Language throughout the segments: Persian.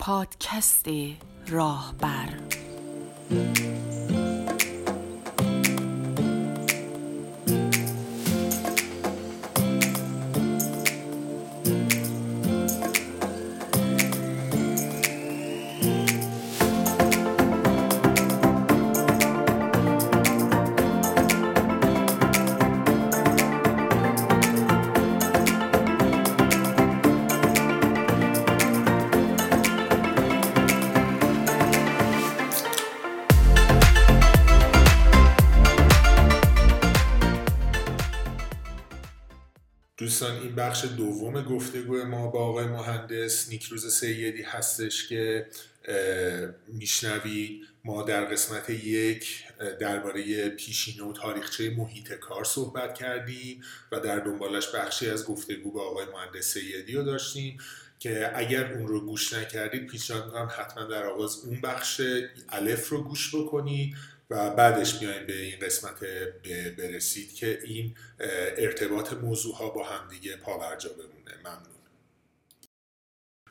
پادکست راهبر. نیکروز سیدی هستش که میشنوی ما در قسمت یک درباره پیشینه و تاریخچه محیط کار صحبت کردیم و در دنبالش بخشی از گفتگو با آقای مهندس سیدی رو داشتیم که اگر اون رو گوش نکردید پیشنهاد می‌کنم حتما در آغاز اون بخش الف رو گوش بکنید و بعدش بیایم به این قسمت برسید که این ارتباط موضوع ها با همدیگه پاورجا بمونه. ممنون.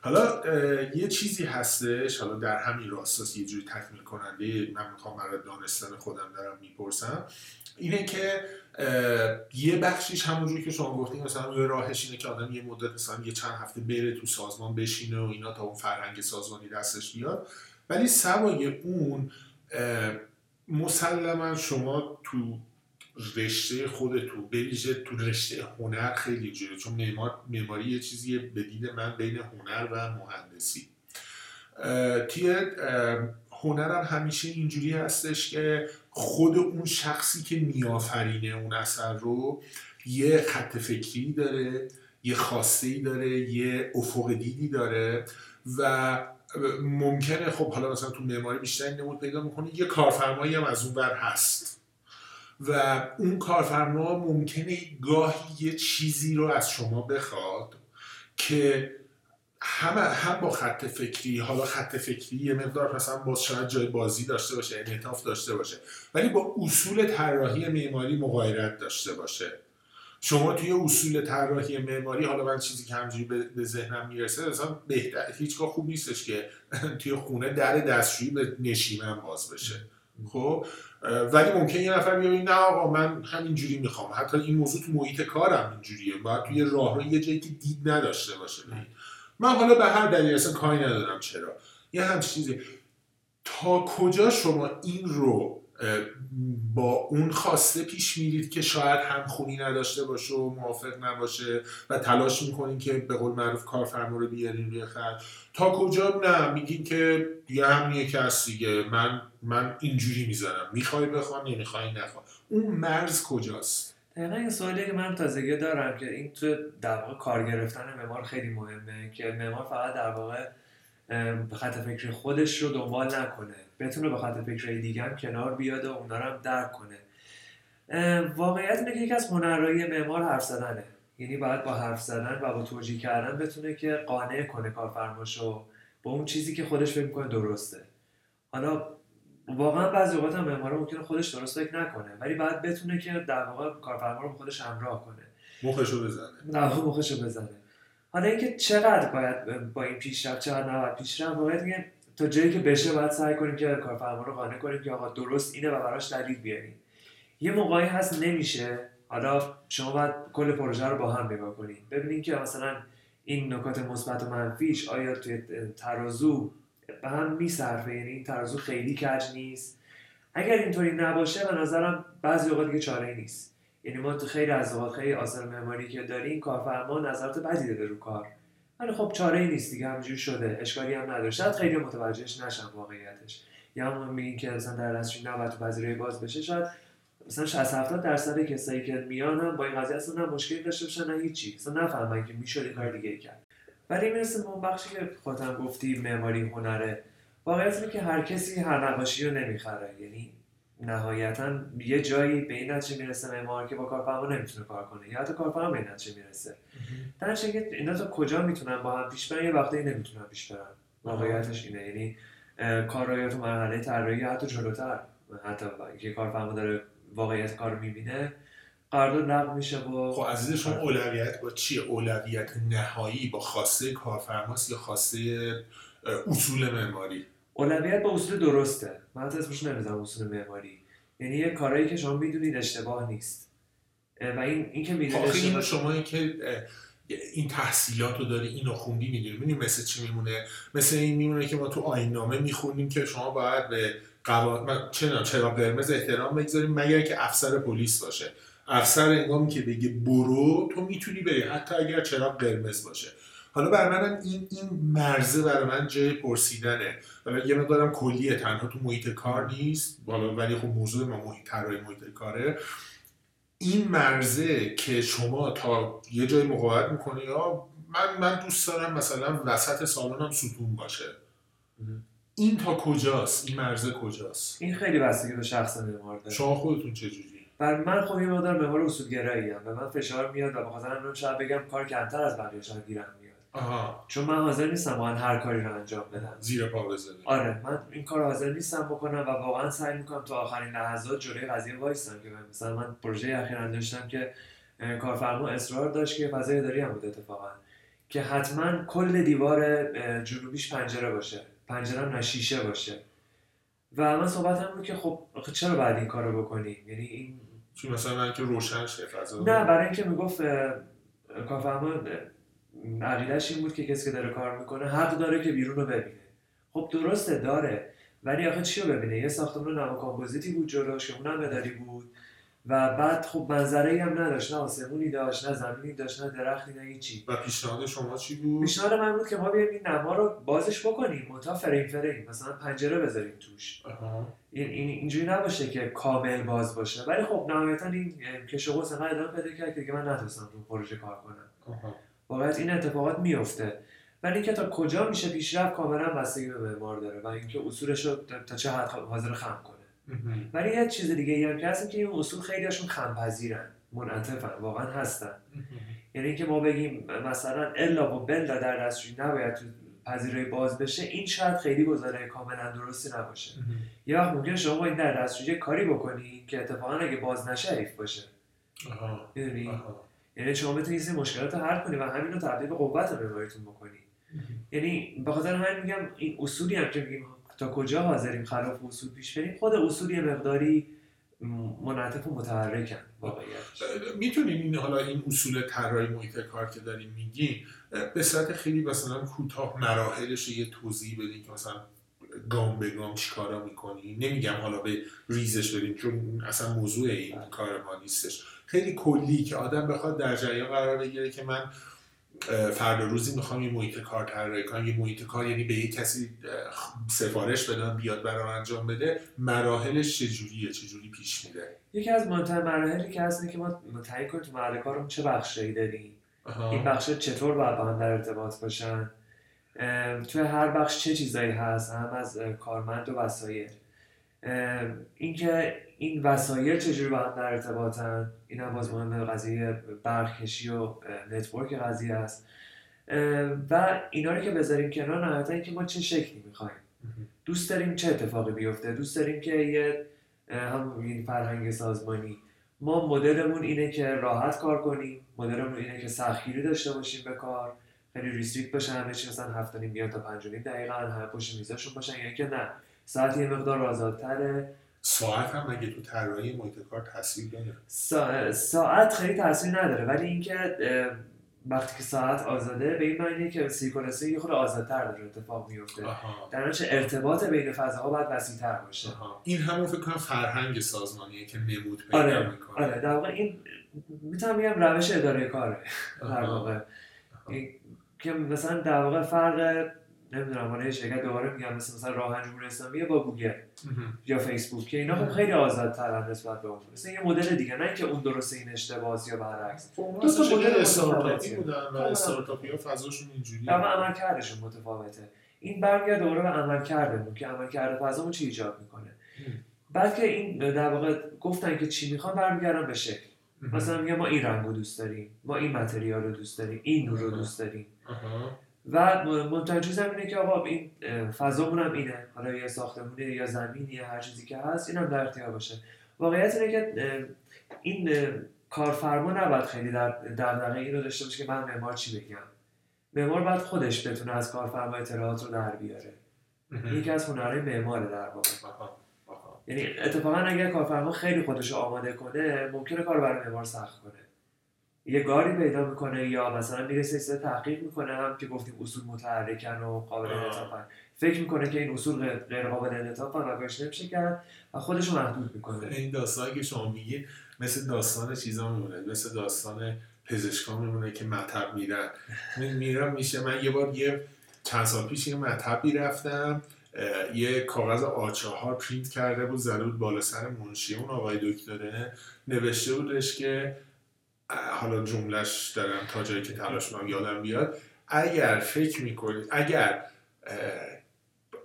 حالا یه چیزی هستش حالا در همین راستاست یه جوری تکمیل کننده من می‌خوام برای دانستن خودم دارم می‌پرسم اینه که یه بخشیش همونجوری که شما گفتین مثلا یه راهش اینه که آدم یه مدت مثلا یه چند هفته بره تو سازمان بشینه و اینا تا اون فرهنگ سازمانی دستش بیاد. ولی سوای اون مسلما شما تو رشته خودتون بریژه تو رشته هنر خیلی جوره. چون معمار معماری یه چیزیه به دید من بین هنر و مهندسی. توی هنرم همیشه اینجوری هستش که خود اون شخصی که میآفرینه اون اثر رو یه خط فکری داره یه خواسته داره یه افق دیدی داره و ممکنه خب حالا مثلا تو معماری بیشتر نمود پیدا می‌کنه یه کارفرمایی هم از اون بر هست. و اون کارفرما ممکنه گاهی یه چیزی رو از شما بخواد که هم هم با خط فکری حالا خط فکری یه مقدار مثلا باز شاید جای بازی داشته باشه انعطاف داشته باشه ولی با اصول طراحی معماری مغایرت داشته باشه. شما توی اصول طراحی معماری حالا من چیزی که همجوری به ذهنم می‌رسه مثلا بهتر هیچگاه خوب نیستش که توی خونه در دستشویی به نشیمن باز بشه. خب ولی ممکن یه نفر بیاد نه آقا من همینجوری می‌خوام. حتی این موضوع تو محیط کارم اینجوریه. باید توی راه رو یه جایی که دید نداشته باشه من حالا به هر دلیل اصلا کاری ندارم. چرا؟ یه همچین چیزی. تا کجا شما این رو با اون خواسته پیش میرید که شاید هم خونی نداشته باشه و موافق نباشه و تلاش می‌کنین که به قول معروف کارفرما رو بیارین روی خط. تا کجا؟ نه میگین که دیگه همینیه که هست دیگه. من من اینجوری می‌زنم. می‌خوای بخوام نمی‌خوای نخوام اون مرز کجاست؟ دقیقا این سوالی که من تازگی دارم که این تو در واقع کار گرفتن معمار خیلی مهمه که معمار فقط در واقع خط فکر خودش رو دنبال نکنه. بتونه به خط فکرهای دیگه هم کنار بیاد و اونا رو هم درک کنه. واقعیت اینه که یکی از هنرهای معمار حرف زدنه. یعنی باید با حرف زدن و با توجیه کردن بتونه که قانع کنه کارفرماشو با اون چیزی که خودش فکر می‌کنه درسته. حالا واقعا بعضی اوقات هم معمار ممکنه خودش درست فکر نکنه ولی باید بتونه که در واقع کارفرما رو خودش همراه کنه. مخشو بزنه. واقع مخشو بزنه. حالا اینکه چقدر باید با این پیشرفت چقدر نباید پیشرفت واقعا میگه تا جایی که بشه باید سعی کنیم که کارفرما رو قانع کنیم که آقا درست اینه و براش دلیل بیاریم. یه موقعی هست نمیشه. حالا شما باید کل پروژه رو با هم نگاه کنید ببینید که مثلا این نکات مثبت و منفیش آیا توی ترازو به هم میصرفه؟ یعنی این ترازو خیلی کج نیست؟ اگر اینطوری نباشه به نظرم بعضی اوقات دیگه چاره ای نیست. یعنی ما تو خیلی از اوقات خیلی آثار معماری که داریم کارفرما نظرات بدی داده رو کار. ولی خب چاره ای نیست دیگه همینجوری شده. اشکالی هم نداره. شاید خیلی متوجهش نشن واقعیتش. یا هم میگین که مثلا در دستشویی نباید تو پذیرایی باز بشه. شاید مثلا 60 70 درصد کسایی که میان هم با این قضیه اصلا نه مشکلی داشته باشن نه هیچی. اصلا نفهمن که می‌شد این کار دیگه کرد. ولی می‌رسه اون بخشی که خودم گفتی معماری هنره. واقعیت اینه که هر کسی هر نقاشی رو نمی‌خره. یعنی نهایتا یه جایی به این نتیجه می‌رسه معمار که با کارفرما نمی‌تونه کار کنه. یا حتی کارفرما به این نتیجه می‌رسه. در که اینا تا کجا می‌تونن با هم پیش برن؟ یه وقتی نمی‌تونن پیش برن. واقعیتش اینه. یعنی کارایی تو مرحله طراحی حتی جلوتر. حتی که کارفرما داره واقعیت کار رو می‌بینه قرارداد نقد میشه با خب عزیز شما اولویت با چیه اولویت نهایی با خواسته کارفرماست یا خواسته اصول معماری؟ اولویت با اصول درسته. من حتی اسمش نمی‌ذارم اصول معماری. یعنی یه کارهایی که شما می‌دونید اشتباه نیست. و این این که می‌دونید اینو شما این که این تحصیلات رو داری اینو خوندی می‌دونی. می‌دونی مثل چی میمونه؟ مثل این میمونه که ما تو آیین نامه می‌خونیم که شما باید به قوا... من چه می‌دونم، چراغ قرمز احترام بگذاریم مگر که افسر پلیس باشه. افسر انگامی که بگه برو تو می‌تونی بری. حتی اگر چراغ قرمز باشه. حالا برای منم این این مرزه برای من جای پرسیدنه. حالا یه مقدارم کلیه تنها تو محیط کار نیست حالا ولی خب موضوع ما محیط طراحی محیط کاره. این مرزه که شما تا یه جای مقاومت می‌کنی یا من من دوست دارم مثلا وسط سالنم ستون باشه. این تا کجاست؟ این مرزه کجاست؟ این خیلی بستگی به شخص معمار داره شما خودتون چجوری بر من خب یه مقدار معمار اصولگرایی ام و من فشار میاد و بخاطر همین شاید بگم کار کمتر از بقیه شاید گیرم. آها. چون من حاضر نیستم واقعا هر کاری رو انجام بدم. زیر پا بزنی. آره من این کار حاضر نیستم بکنم و واقعا سعی می‌کنم تا آخرین لحظات جلوی قضیه وایسم که من مثلا من پروژه اخیرا داشتم که کارفرما اصرار داشت که فضای اداری هم بود اتفاقا که حتما کل دیوار جنوبیش پنجره باشه. پنجره هم نه شیشه باشه. و من صحبت هم بود که خب چرا باید این کار رو بکنیم یعنی این چون مثلا من که روشن شه فضا. نه برای اینکه می‌گفت کارفرما عقیدهش این بود که کسی که داره کار می‌کنه حق داره که بیرون رو ببینه. خب درسته داره. ولی آخه چی رو ببینه؟ یه ساختمان نما کامپوزیتی بود جلوش که اونم اداری بود. و بعد خب منظره هم نداشت نه آسمونی داشت نه زمینی داشت نه درختی نه هیچی. و پیشنهاد شما چی بود؟ پیشنهاد من بود که ما بیایم این نما رو بازش بکنیم منتها فریم فریم. مثلا پنجره بذاریم توش. این این اینجوری نباشه که کامل باز باشه. ولی خب نهایتا این کش و قوس انقدر ادامه پیدا کرد که دیگه من نتونستم تو پروژه کار کنم. آها. واقعیت این اتفاقات میفته ولی اینکه تا کجا میشه پیشرفت کاملا بستگی به معمار داره و اینکه اصولش رو تا- چه حد حاضر خم کنه. ولی یه چیز دیگه ای هم که هست که این اصول خیلیشون خم پذیرن منعطفن واقعا هستن. یعنی اینکه ما بگیم مثلا الا و بلا در دستشویی نباید تو پذیرایی باز بشه این شاید خیلی گزاره کاملا درستی نباشه. یه وقت ممکنه شما این در دستشویی یه کاری بکنی که اتفاقا اگه باز نشه باشه. می‌دونی. یعنی شما بتونید این مشکلات رو حل کنی و همین رو تبدیل به قوت معماریتون بکنی. یعنی به خاطر همین میگم این اصولی هم که میگیم تا کجا حاضریم خلاف اصول پیش بریم خود اصول یه مقداری منعطف و متحرکن واقعیت می‌تونیم این حالا این اصول طراحی محیط کار که داریم میگیم به صورت خیلی مثلا کوتاه مراحلش یه توضیح بدین که مثلا گام به گام چیکارا می‌کنی نمیگم حالا به ریزش بریم چون اصلا موضوع این. کار ما نیستش خیلی کلی که آدم بخواد در جریان قرار بگیره که من فردا روزی می‌خوام یه محیط کار طراحی کنم. یه محیط کار یعنی به یه کسی سفارش بدم بیاد برام انجام بده. مراحلش چجوریه؟ چجوری پیش میره؟ یکی از مهمترین مراحلی که هست اینه که ما تعیین کنیم تو محل کارمون چه بخشایی داریم. این بخش چطور باید با هم در ارتباط باشن؟ توی هر بخش چه چیزایی هست؟ هم از کارمند و وسایل. اینکه این وسایل چجوری با هم در ارتباطن؟ این هم باز مهمه قضیه برکشی و نتورک قضیه است. و اینا رو که بذاریم کنار نهایتا اینکه ما چه شکلی می‌خوایم. مهم. دوست داریم چه اتفاقی بیفته؟ دوست داریم که یه هم این فرهنگ سازمانی. ما مدلمون اینه که راحت کار کنیم. مدلمون اینه که سختگیری داشته باشیم به کار. خیلی ریستریکت باشه همه چی مثلا هفت نیم تا پنج نیم دقیقا همه پشت میزاشون باشن یعنی که نه. ساعت یه مقدار آزادتره. ساعت هم مگه تو طراحی محیط کار تاثیر داره. سا... ساعت خیلی تاثیر نداره ولی اینکه وقتی که ساعت آزاده به این معنیه که سیکونسه یه خود آزادتر داره اتفاق میفته. در نتیجه ارتباط بین فضاها باید وسیع‌تر باشه. آها. این همون فکر کنم فرهنگ سازمانیه که نمود پیدا آره می‌کنه. آره. در واقع این می‌تونم بگم روش اداره کاره. در. واقع. که مثلا در واقع فرق نمی‌دونم حالا یه شرکت دوباره میگم مثل مثلا راه جمهوری اسلامی با گوگل. یا فیسبوک که اینا خب خیلی آزادترن نسبت به اون مثلا یه مدل دیگه نه اینکه اون درسته این اشتباهه یا برعکس خب دو تا مدل. استارتاپی بودن و. استارتاپی ها فضاشون اینجوری در واقع عملکردشون متفاوته این برمیگرده دوباره به عملکردمون که عملکرد فضامون چی ایجاد می‌کنه بعد که این در واقع گفتن که چی می‌خوان برمیگردن به شکل. مثلا میگه ما این رنگ رو دوست داریم ما این متریال رو دوست داریم این نور رو دوست داریم. و مهمترین چیز هم اینه که آقا این فضامون هم اینه. حالا یا ساختمونه یا زمینی یا هر چیزی که هست این هم در اختیار باشه. واقعیت اینه که این کارفرما نباید خیلی در دغدغه این رو داشته باشه که من معمار چی بگم؟ معمار باید خودش بتونه از کارفرما اطلاعات رو در بیاره. یکی از هنرهای معماره در واقع. یعنی اتفاقا اگر کارفرما خیلی خودش رو آماده کنه ممکنه کار برای معمار سخت کنه. یه گاری پیدا می‌کنه یا مثلا میره سلسله تحقیق می‌کنه هم که گفتیم اصول متحرکن و قابل. انعطافن. فکر می‌کنه که این اصول غیر- قابل انعطافن و کارش نمیشه کرد و خودش رو محدود می‌کنه. این داستانی که شما میگی مثل داستان چیزا میمونه. مثل داستان پزشکان میمونه که مطب میرن. من میرم میشه. من یه بار یه چند سال پیش یه مطبی رفتم. یه کاغذ آچهار پرینت کرده بود زده بود بالا سر منشی. اون آقای دکتره نوشته بودش که حالا جملش دارم تا جایی که تلاش کنم یادم بیاد. اگر فکر می‌کنید اگر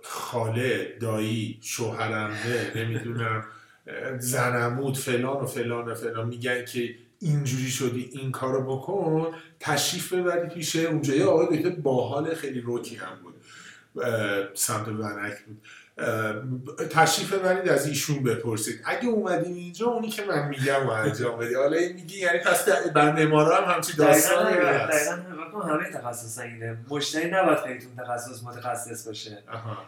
خاله دایی شوهرمه نمی‌دونم زنمود فلان و فلان و فلان میگن که اینجوری شدی این کارو بکن تشریف ببرید پیش اونجا. یه آقای دکتر باحال خیلی روکی هم بود. سمت ونک بود. تشریف ببرید از ایشون بپرسید. اگه اومدین اینجا اونی که من میگم و انجام بدی. حالا این میگی یعنی پس بر معمارا هم همچی داستانی هست. دقیقاً همه تخصص اینه. مشتری نباید خیلی تو تخصص متخصص باشه.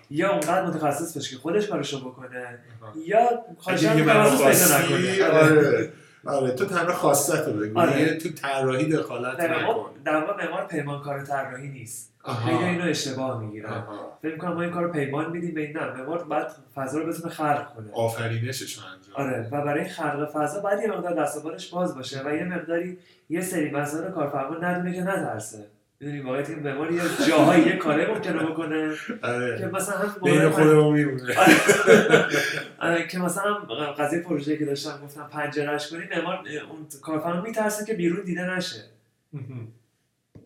یا اونقدر متخصص باشه که خودش کارشو بکنه. یا خواهشاً اگه یه من تخصص پیدا نکنه. آره تو تنها خواستت رو بگو. آره. یه تو طراحی دخالت نکن. در واقع معمار پیمانکار طراحی نیست. خیلی اینو اشتباه می‌گیرن. فکر می‌کنم ما این کارو پیمان میدیم به این نه. معمار باید فضا رو بتونه خلق کنه. آفرینشش انجام آره. و برای خلق فضا باید یه مقدار دست و بالش باز باشه و یه مقداری یه سری مسائل کارفرما ندونه که نترسه. می‌دونی واقعا این معمار یه جاهایی یه کاره ممکنه بکنه. که آره مثلا هم بین خودمون میمونه. آره، که مثلا قضیه پروژه که داشتم گفتم پنجرهش کنی معمار اون کارفرما میترسه که بیرون دیده نشه.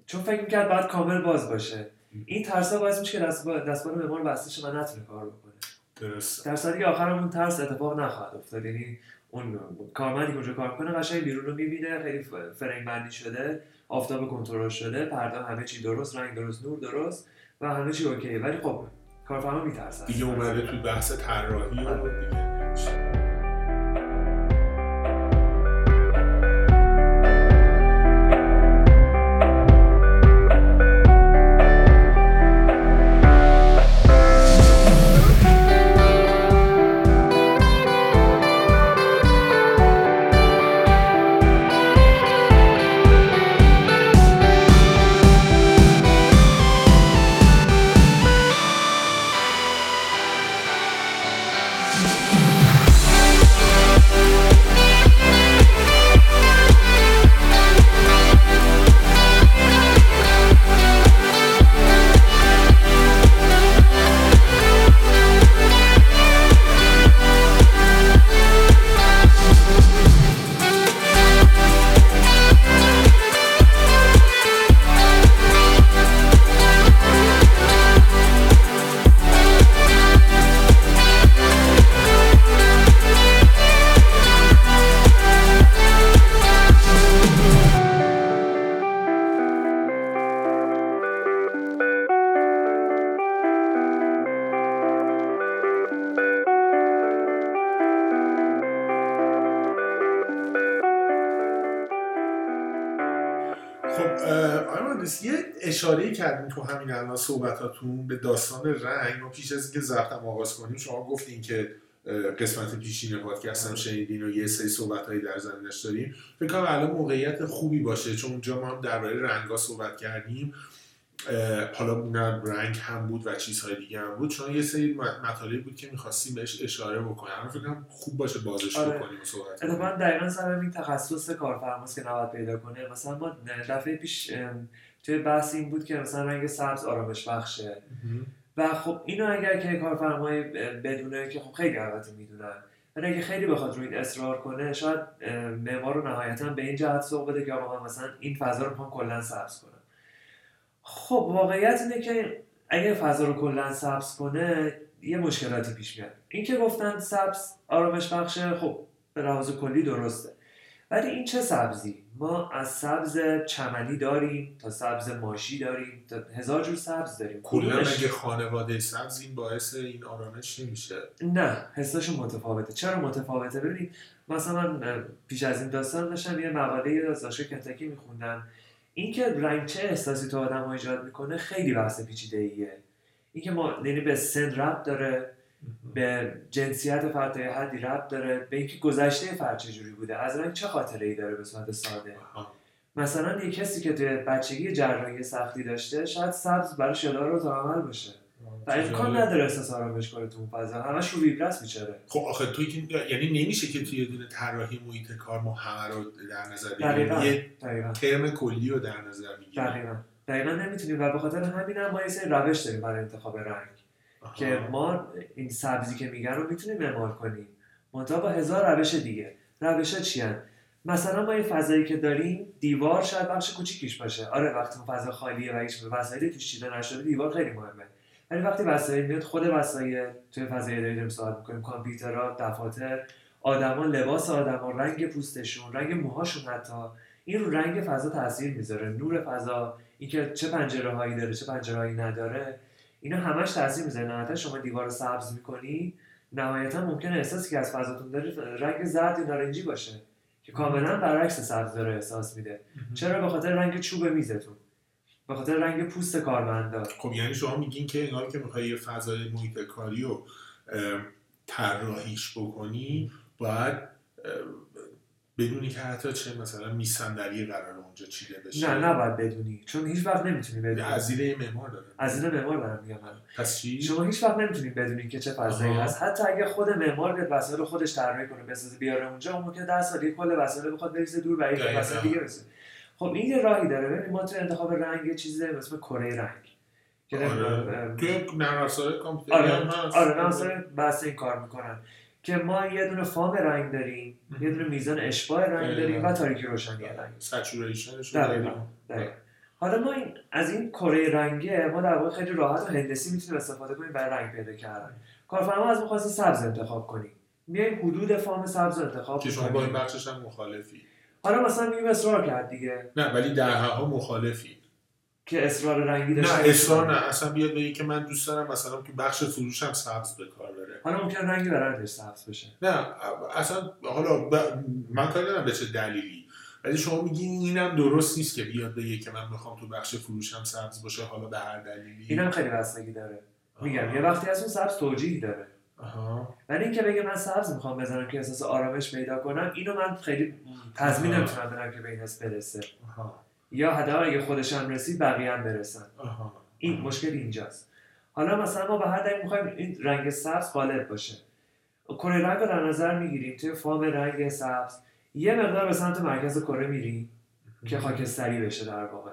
چون فکر می‌کرد باید کامل باز باشه. این ترسا باعث میشه که دست دستبال معمار بسته شه و نتونه کار بکنه. درست. در صورتی که آخرم اون ترس اتفاق نخواهد افتاد. یعنی اون کارمندی که اونجا کار کنه قشنگ بیرون رو می‌بینه خیلی ف- فریم بندی شده. آفتاب کنترل شده پرده همه چی درست رنگ درست نور درست و همه چی اوکیه. ولی خب کارفرما میترسه دیگه اومده تو بحث طراحی و دیگه. اشاره کردیم تو همین الان صحبتاتون به داستان رنگ. ما پیش از اینکه ضبطم آغاز کنیم شما گفتین که قسمت پیشین پادکست هم شنیدین و یه سری صحبت هایی در زمینش داریم. فکر کنم الان موقعیت خوبی باشه چون اونجا ما هم درباره رنگا صحبت کردیم. حالا نه رنگ هم بود و چیزهای دیگه هم بود. چون یه سری مطالبی بود که می‌خواستیم بهش اشاره بکنیم. الان فکر خوب باشه بازش آره. بکنیم و صحبت کنیم. اتفاقا دقیقا سر این تخصص کارفرماست که نباید پیدا کنه. مثلا ما دفعه پیش توی بحث این بود که مثلا رنگ سبز آرامش بخشه. و خب اینو اگر که کارفرمای بدونه که خب خیلی البته می‌دونن ولی اگه خیلی بخواد روی این اصرار کنه شاید معمار رو نهایتا به این جهت سوق بده که آقا من مثلا این فضا رو می‌خوام کلا سبز کنم خب واقعیت اینه که اگه فضا رو کلا سبز کنه یه مشکلاتی پیش میاد. این که گفتن سبز آرامش بخشه خب به لحاظ کلی درسته. ولی این چه سبزی؟ ما از سبز چمنی داریم تا سبز ماشی داریم تا هزار جور سبز داریم. کلا اگه خانواده سبز این باعث این آرامش نمیشه. نه حساشون متفاوته. چرا متفاوته؟ ببینید مثلا پیش از این داستان داشتم یه مقاله از دانشگاه کنتاکی میخوندم. اینکه رنگ چه احساسی تو آدم ایجاد می‌کنه خیلی بحث پیچیده ایه اینکه ما یعنی به سن ربط داره. به جنسیت فرد تا یه حدی ربط داره. به اینکه گذشته فرد چجوری بوده. از رنگ چه خاطره ای داره به صورت ساده. مثلا یه کسی که توی بچگی جراحی سختی داشته شاید سبز براش یادآور رو عمل باشه. و امکان نداره احساس آرامش کنه تو اون فضا. همش رو ویبرس میچره خب آخه توی که یعنی نمیشه که توی دونه طراحی محیط کار ما همه رو در نظر بگیریم. یه دقیقا. ترم کلی رو در نظر بگیریم. دقیقا. دقیقا نمی‌تونیم. و به خاطر همین هم ما یه سری روش داریم برای انتخاب رنگ. که ما این سبزی که میگن رو می‌تونیم اعمال کنیم. منتها با هزار روش دیگه. روش ها چی هن؟ مثلا ما یه فضایی که داریم دیوار شاید بخش کوچیکیش باشه. آره وقتی اون فضا خالیه و هیچ وسایلی توش چیده نشده دیوار خیلی مهمه. ولی وقتی وسایل میاد خود وسایل توی فضای داریم صحبت می‌کنیم. کامپیوترها دفاتر آدما لباس آدما رنگ پوستشون رنگ موهاشون حتی. این رو رنگ فضا تاثیر می‌ذاره. نور فضا اینکه چه پنجره هایی داره چه پنجره نداره. اینا همش تاثیر می‌ذاره. نهایتا شما دیوار رو سبز می‌کنی نهایتا ممکنه احساسی که از فضاتون داره رنگ زرد یا نارنجی باشه که کاملا برعکس سبز داره احساس میده. چرا؟ به خاطر رنگ چوب میزتون. به خاطر رنگ پوست کارمندا خب یعنی شما میگین که انگار که می‌خوای یه فضای محیط کاری رو طراحیش بکنی باید بدونی که حتی چه مثلا میسندری قرار اونجا چیده بشه نه نباید بدونی. چون هیچ وقت نمی‌تونی بدونی. از زیر یه معمار داره. از این معمار دارم میگم پس چی؟ شما هیچ وقت نمی‌تونید بدونید که چه فضایی. هست. حتی اگه خود معمار بیاد وسایل خودش طراحی کنه بسازه بیاره اونجا اون که 10 سال یه کل وسایل بخواد بریزه دور برای دقیقاً. وسایل دیگه بسازه خب این یه راهی داره. ببین ما تو انتخاب رنگ یه چیزی داریم اسم کره رنگ. که آره. توی نرم افزار کامپیوتری آره. هم هست. آره من اصلا بحث این کار می‌کنن. که ما یه دونه فام رنگ داریم یه دونه میزان اشباع رنگ داریم و تاریکی روشنی رنگ. سچوریشنش. حالا ما این از این کره رنگه ما در واقع خیلی راحت و هندسی می‌تونیم استفاده کنیم برای رنگ پیدا کردن. کارفرما از ما خواسته سبز انتخاب کنیم. میایم حدود فام سبز انتخاب که شما با این بخشش هم مخالفی. حالا مثلا میگیم اصرار کرد دیگه. نه ولی در حال مخالفی. که اصرار رنگی نه داشته اصرار نه. اصلا بیاد بگی که من دوست دارم مثلا تو بخش فروش هم سبز به کار حالا ممکن رنگی برندش سبز بشه نه اصلا حالا ب- من کاری ندارم به چه دلیلی ولی شما میگی اینم درست نیست که بیاد بگه که من می‌خوام تو بخش فروشم سبز باشه حالا به هر دلیلی اینم خیلی بستگی داره میگم. یه وقتی از اون سبز توجیه داره آها. ولی اینکه بگه من سبز می‌خوام بزنم که احساس آرامش پیدا کنم اینو من خیلی تضمین. نمی‌تونم بدم که به این حس برسه آها. یا حداقل اگه خودش هم رسید بقیه هم برسن آها. این مشکل اینجاست حالا مثلا ما به هر دلیل می‌خوایم این رنگ سبز غالب باشه. کره رنگ رو در نظر می‌گیریم توی فام رنگ سبز. یه مقدار به سمت مرکز کره میریم که خاکستری بشه در واقع.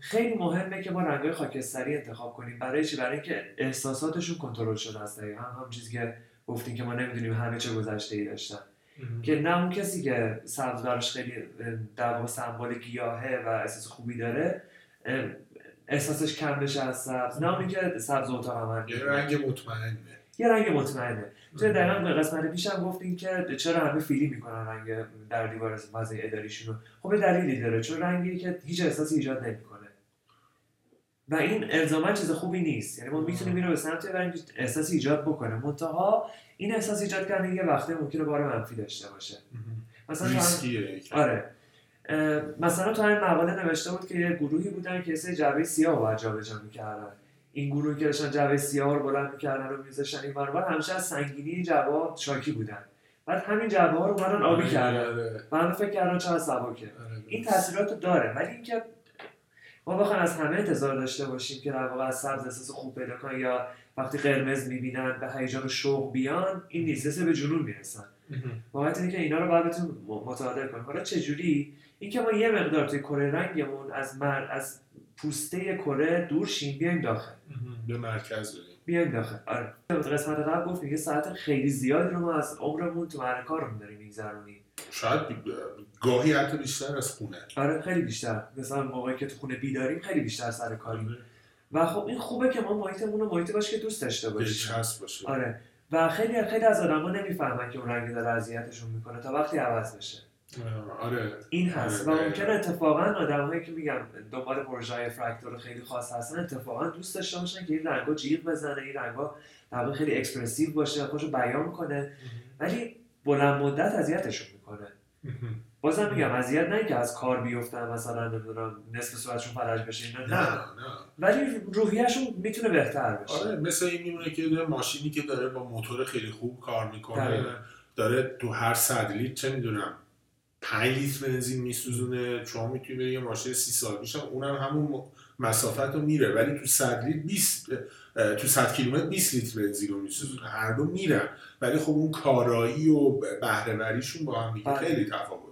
خیلی مهمه که ما رنگای خاکستری انتخاب کنیم. برای چی؟ برای اینکه احساساتشون کنترل شده است. دقیقاً هم هم چیزی که گفتیم که ما نمی‌دونیم همه چه گذشته ای داشتن که نه اون کسی که سبز براش خیلی در واقع سمبل گیاهه و احساس خوبی داره احساسش کم بشه از سبز. نه که سبز اتاق عمل یه. رنگ مطمئنه. یه رنگ مطمئنه. توی دقیقا قسمت پیشم گفتیم که چرا همه فیلی می‌کنن رنگ در دیوار فضای اداریشون رو خب دلیلی داره چون رنگی که هیچ احساسی ایجاد نمی‌کنه. و این الزاما چیز خوبی نیست. یعنی ما می‌تونیم این رو به سمت ببریم که احساسی ایجاد بکنه. منتها این احساس ایجاد کردن یه وقته ممکنه بار منفی داشته باشه. مثلا تو هم-. آره. مثلا تو همین مقاله نوشته بود که یه گروهی بودن که سری جعبه سیاه رو جابجا می‌کردن. این گروهی که داشتن جعبه سیاه رو بلند می‌کردن رو میذاشتن این ور همیشه از سنگینی این جعبه شاکی بودن. بعد همین جعبه ها رو اومدن آبی کردن. آره. و همه فکر کردن چقدر سبکه آره. این تاثیرات رو داره. ولی اینکه ما بخوایم از همه انتظار داشته باشیم که در واقع از سبز احساس خوب پیدا کنن یا وقتی قرمز می‌بینن به هیجان و شوق بیان این نیست. به جنون می‌رسن. واقعیت اینه که اینا رو باید بتون متعادل کنیم. حالا چجوری اینکه ما یه مقدار توی کره رنگمون از مر... از پوسته کره دور شیم بیایم داخل. به مرکز بریم. بیایم داخل. آره. قسمت قبل گفتیم یه ساعت خیلی زیادی رو ما از عمرمون تو محل کارمون داریم میگذرونیم. شاید گاهی حتی بیشتر از خونه. آره خیلی بیشتر. مثلا موقعی که تو خونه بیداریم خیلی بیشتر سر کاریم. و خب این خوبه که ما محیطمون رو محیطی باشه که دوست داشته باشیم. باشه. آره. و خیلی خیلی از آدما نمی‌فهمن که اون رنگ داره اذیتشون می‌کنه تا وقتی عوض بشه. آره. این هست. و آره، ممکنه اتفاقا آدمایی که میگم دنبال پروژه های فرکتور خیلی خاص هستن اتفاقا دوست داشته باشن که این رنگا جیغ بزنه این رنگا در خیلی expressive باشه خودشو بیان کنه. ولی بلند مدت اذیتشون می‌کنه. بازم میگم اذیت نه که از کار بیفتن مثلا نمی‌دونم نصف صورتشون فلج بشه نه. نه نه. ولی روحیهشون می‌تونه بهتر بشه. آره مثل این میمونه که یه ماشینی که داره با موتور خیلی خوب کار می‌کنه دقیقاً. داره تو هر صد لیتر چه می‌دونم 5 لیتر بنزین میسوزونه شما می‌تونی بری یه ماشین سی سال پیشم اونم همون مسافت رو میره. ولی تو 100 لیتر 20 اه، تو 100 کیلومتر 20 لیتر بنزین رو میسوزونه. هر دو میرن. ولی خب اون کارایی و بهره وریشون با هم دیگه بله. خیلی تفاوت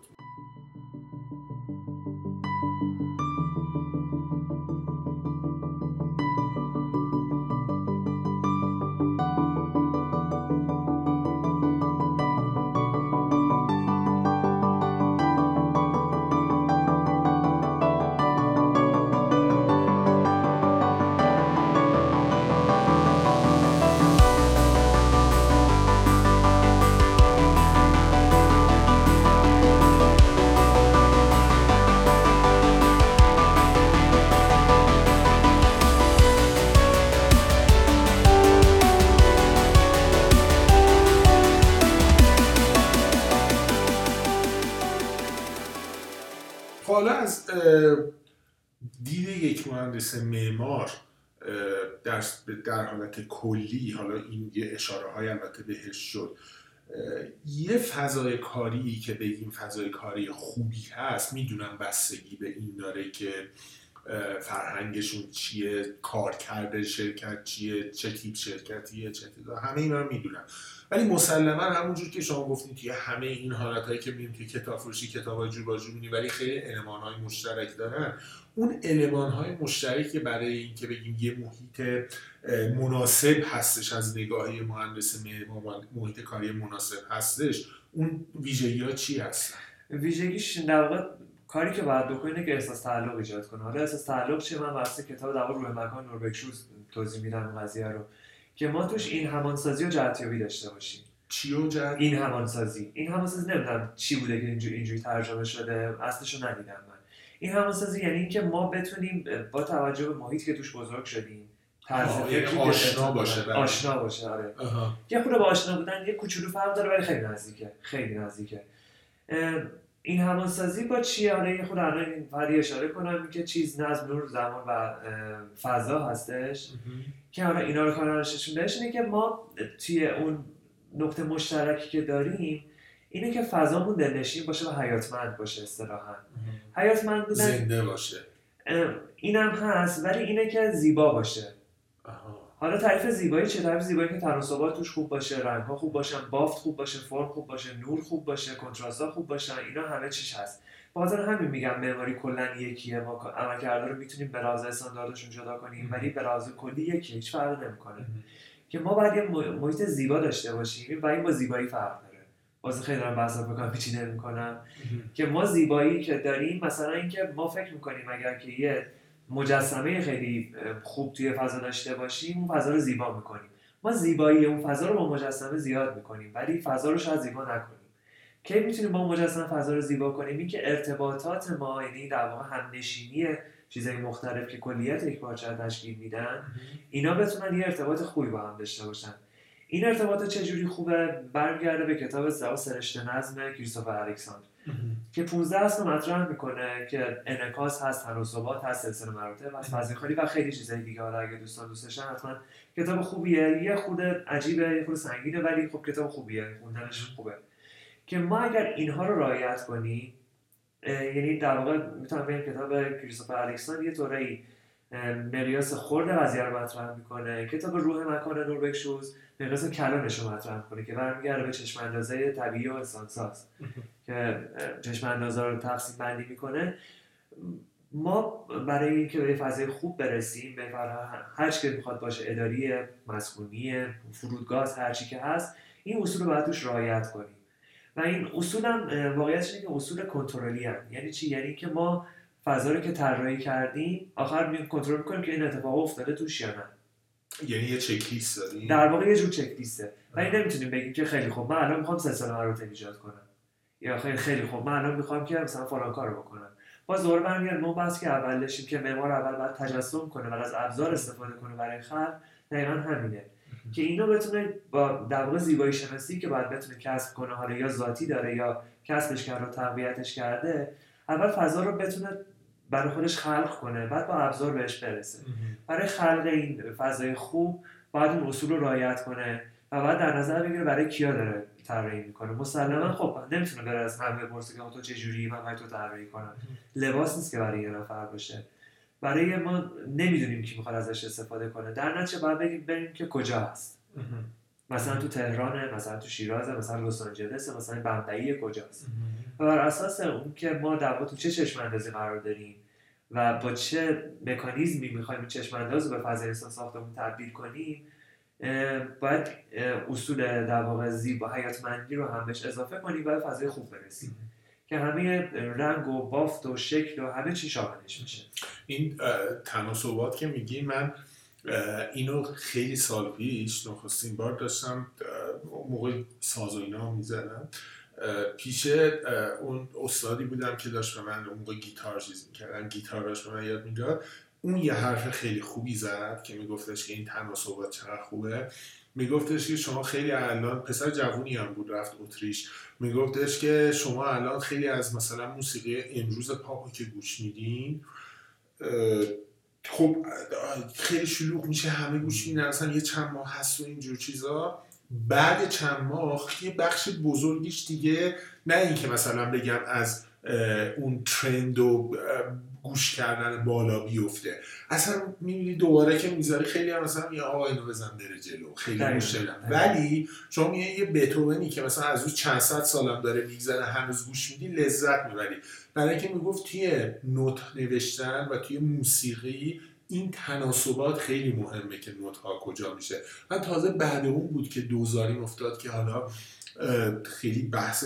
حالا از دید یک مهندس معمار در, در حالت کلی حالا این یه اشاره های البته بهش شد. یه فضای کاری که بگیم فضای کاری خوبی هست می‌دونم بستگی به این داره که فرهنگشون چیه کار کرده شرکت چیه چه تیپ شرکتیه چه همه اینا رو می‌دونم. ولی مسلما همونجور که شما گفتید توی همه این حالتهایی که می‌بینیم توی کتاب فروشی کتاب جور با جور می‌بینی، ولی خیلی علمان های مشترک دارن. اون علمان های مشترکی برای اینکه بگیم یه محیط مناسب هستش از نگاه یه مهندس محیط کاری مناسب هستش اون ویژگی ها چی هستن؟ ویژگیش در واقع کاری که باید بکنه اینه که احساس تعلق ایجاد کنه. حالا احساس تعلق چیه؟ من واسه کتاب در روح مکان نوربکشوز توضیح میدم قضیه رو. که ما توش این همانسازی و جهتیابی داشته باشیم. چی و جد؟ این همانسازی. این همانسازی نمی‌دونم چی بوده که اینجوری اینجوری ترجمه شده. اصلش رو ندیدم من. این همانسازی یعنی اینکه ما بتونیم با توجه به محیطی که توش بزرگ شدیم طرز آشنا. باشه، بله. آشنا باشه آره. یه خورده با آشنا بودن یه کوچولو فرق داره ولی خیلی نزدیکه. خیلی نزدیکه. این همانسازی با چیه حالا یه خورده الان اشاره کنم که چیز نظم نور زمان و فضا هستش. که حالا اینا رو کارانششون بهش اینه که ما توی اون نقطه مشترکی که داریم اینه که فضامون دلنشین باشه و حیاتمند باشه اصطلاحا. حیاتمند بودن زنده باشه. اینم هست ولی اینه که زیبا باشه. آها. حالا تعریف زیبایی چه تعریف زیبایی که تناسبات توش خوب باشه رنگ ها خوب باشن بافت خوب باشه فرم خوب باشه نور خوب باشه کنتراست خوب باشن اینا همه چیش هست. بازار همین میگم معماری کلا یکیه. ما عملکردا رو می‌تونیم به لحاظ استانداردشون جدا کنیم ولی به لحاظ کلی یکیه هیچ فرقی نمی‌کنه. که ما باید یه مح- محیط زیبا داشته باشیم. و این با زیبایی فرق داره. باز خیلی دارم بحث بکنم پیچیده می‌کنم که ما زیبایی که داریم مثلا اینکه ما فکر می‌کنیم اگر که یه مجسمه خیلی خوب توی فضا داشته باشیم اون فضا رو زیبا می‌کنیم. ما زیبایی اون فضا رو با مجسمه زیاد می‌کنیم ولی فضا رو شاید زیبا نکنیم. کی می‌تونیم با مجسمه فضا رو زیبا کنیم؟ این که ارتباطات ما یعنی در واقع همنشینی چیزهای مختلف که کلیت یک پارچه تشکیل میدن اینا بتونن یه ارتباط خوبی با هم داشته باشن. این ارتباط چجوری خوبه؟ برمیگرده به کتاب زوا سرشت نظم کریستوفر الکساندر که 15 اصل مطرح می‌کنه که انعکاس هست تناسبات هست سلسله مراتب هست فضای خالی و خیلی چیزای دیگه. حالا اگه دوستان دوست داشتن حتما کتاب خوبیه. یه خورده عجیبه یه خورده سنگینه ولی خب کتاب خوبیه. خوندنش خوبه. که ما اگر اینها رو رعایت کنیم یعنی در واقع می‌تونم بگم کتاب کریستوفر الکساندر یه طوری اه، مقیاس خورد قضیه رو مطرح می‌کنه کتاب روح مکان نور بکشوز مقیاس کلانش رو مطرح می‌کنه که برمیگرده به چشم اندازه طبیعی و انسانساز که چشم اندازه رو تقسیم بندی می‌کنه. ما برای اینکه به فضای خوب برسیم به هر چی که می‌خواد باشه اداری مسکونی فرودگاه هر چی که هست این اصول رو باید توش رعایت کنیم. و این اصول هم واقعیتش اینه که اصول کنترلی هم. یعنی چی؟ یعنی که ما فضا رو که طراحی کردیم آخر می کنترل می‌کنیم که این اتفاق افتاده توش یا نه. یعنی یه چک لیست داری در واقع یه جور چک لیسته و این نمی‌تونیم بگیم که خیلی خوب من الان می‌خوام سلسله مراتب ایجاد کنم. یا خیلی خیلی خوب من الان می‌خوام که مثلا فلان کارو بکنم. باز دوباره برمیگردیم اون بحث که اول داشتیم که معمار اول باید تجسم کنه و از ابزار استفاده کنه برای خلق دقیقا همینه. که اینو بتونه با در واقع زیبایی شناسی که باید بتونه کسب کنه حالا یا ذاتی داره یا کسبش کرده و تقویتش کرده اول فضا رو بتونه برای خودش خلق کنه بعد با ابزار بهش برسه. برای خلق این فضای خوب باید اون اصول رو رعایت کنه و بعد در نظر بگیره برای کیا داره طراحی می‌کنه. مسلما خب نمی‌تونه بره از همه بپرسه که تو چه جوری من برای تو طراحی کنم. لباس نیست که برای یه نفر باشه. برای ما نمی‌دونیم کی می‌خواد ازش استفاده کنه. در نتیجه باید بگیم بریم که کجا هست. مثلا تو تهرانه مثلا تو شیرازه مثلا لس آنجلس مثلا بمبئی کجاست. و بر اساس اون که ما در تو چه چشم اندازی قرار داریم و با چه مکانیزمی می‌خوایم این چشم انداز رو به فضای انسان ساختمون تبدیل کنیم باید اصول در واقع زیبا حیاتمندی رو هم بهش اضافه کنیم و فضای خوب برسیم. که همه رنگ و بافت و شکل و همه چی شاملش میشه. این تناسبات که میگی من اینو خیلی سال پیش نخستین بار داشتم موقع ساز و اینا می‌زدم پیش اون استادی بودم که داشت به من اون موقع گیتار چیز می‌کردن گیتار داشت به من یاد می‌داد. اون یه حرف خیلی خوبی زد که میگفتش که این تناسبات چقدر خوبه. میگفتش که شما خیلی الان پسر جوونی هم بود رفت اتریش. میگفتش که شما الان خیلی از مثلا موسیقی امروز پاپو که گوش میدین خب خیلی شلوغ میشه همه گوش میدن اصلا یه چند ماه هست و اینجور چیزا. بعد چند ماه یه بخش بزرگیش دیگه نه اینکه مثلا بگم از اون ترند و گوش کردن بالا بیفته. اصلا می‌بینی دوباره که می‌ذاری خیلی هم مثلا یه آقا اینو بزن بره جلو. خیلی گوش ولی شما یه بتوونی که مثلا از اون چند صد سالم داره میگذره هنوز گوش میدی لذت می‌بری. برای اینکه می‌گفت توی نوت نوشتن و توی موسیقی این تناسبات خیلی مهمه که نوت ها کجا میشه. و تازه بعد اون بود که دوزاری افتاد که حالا خیلی بحث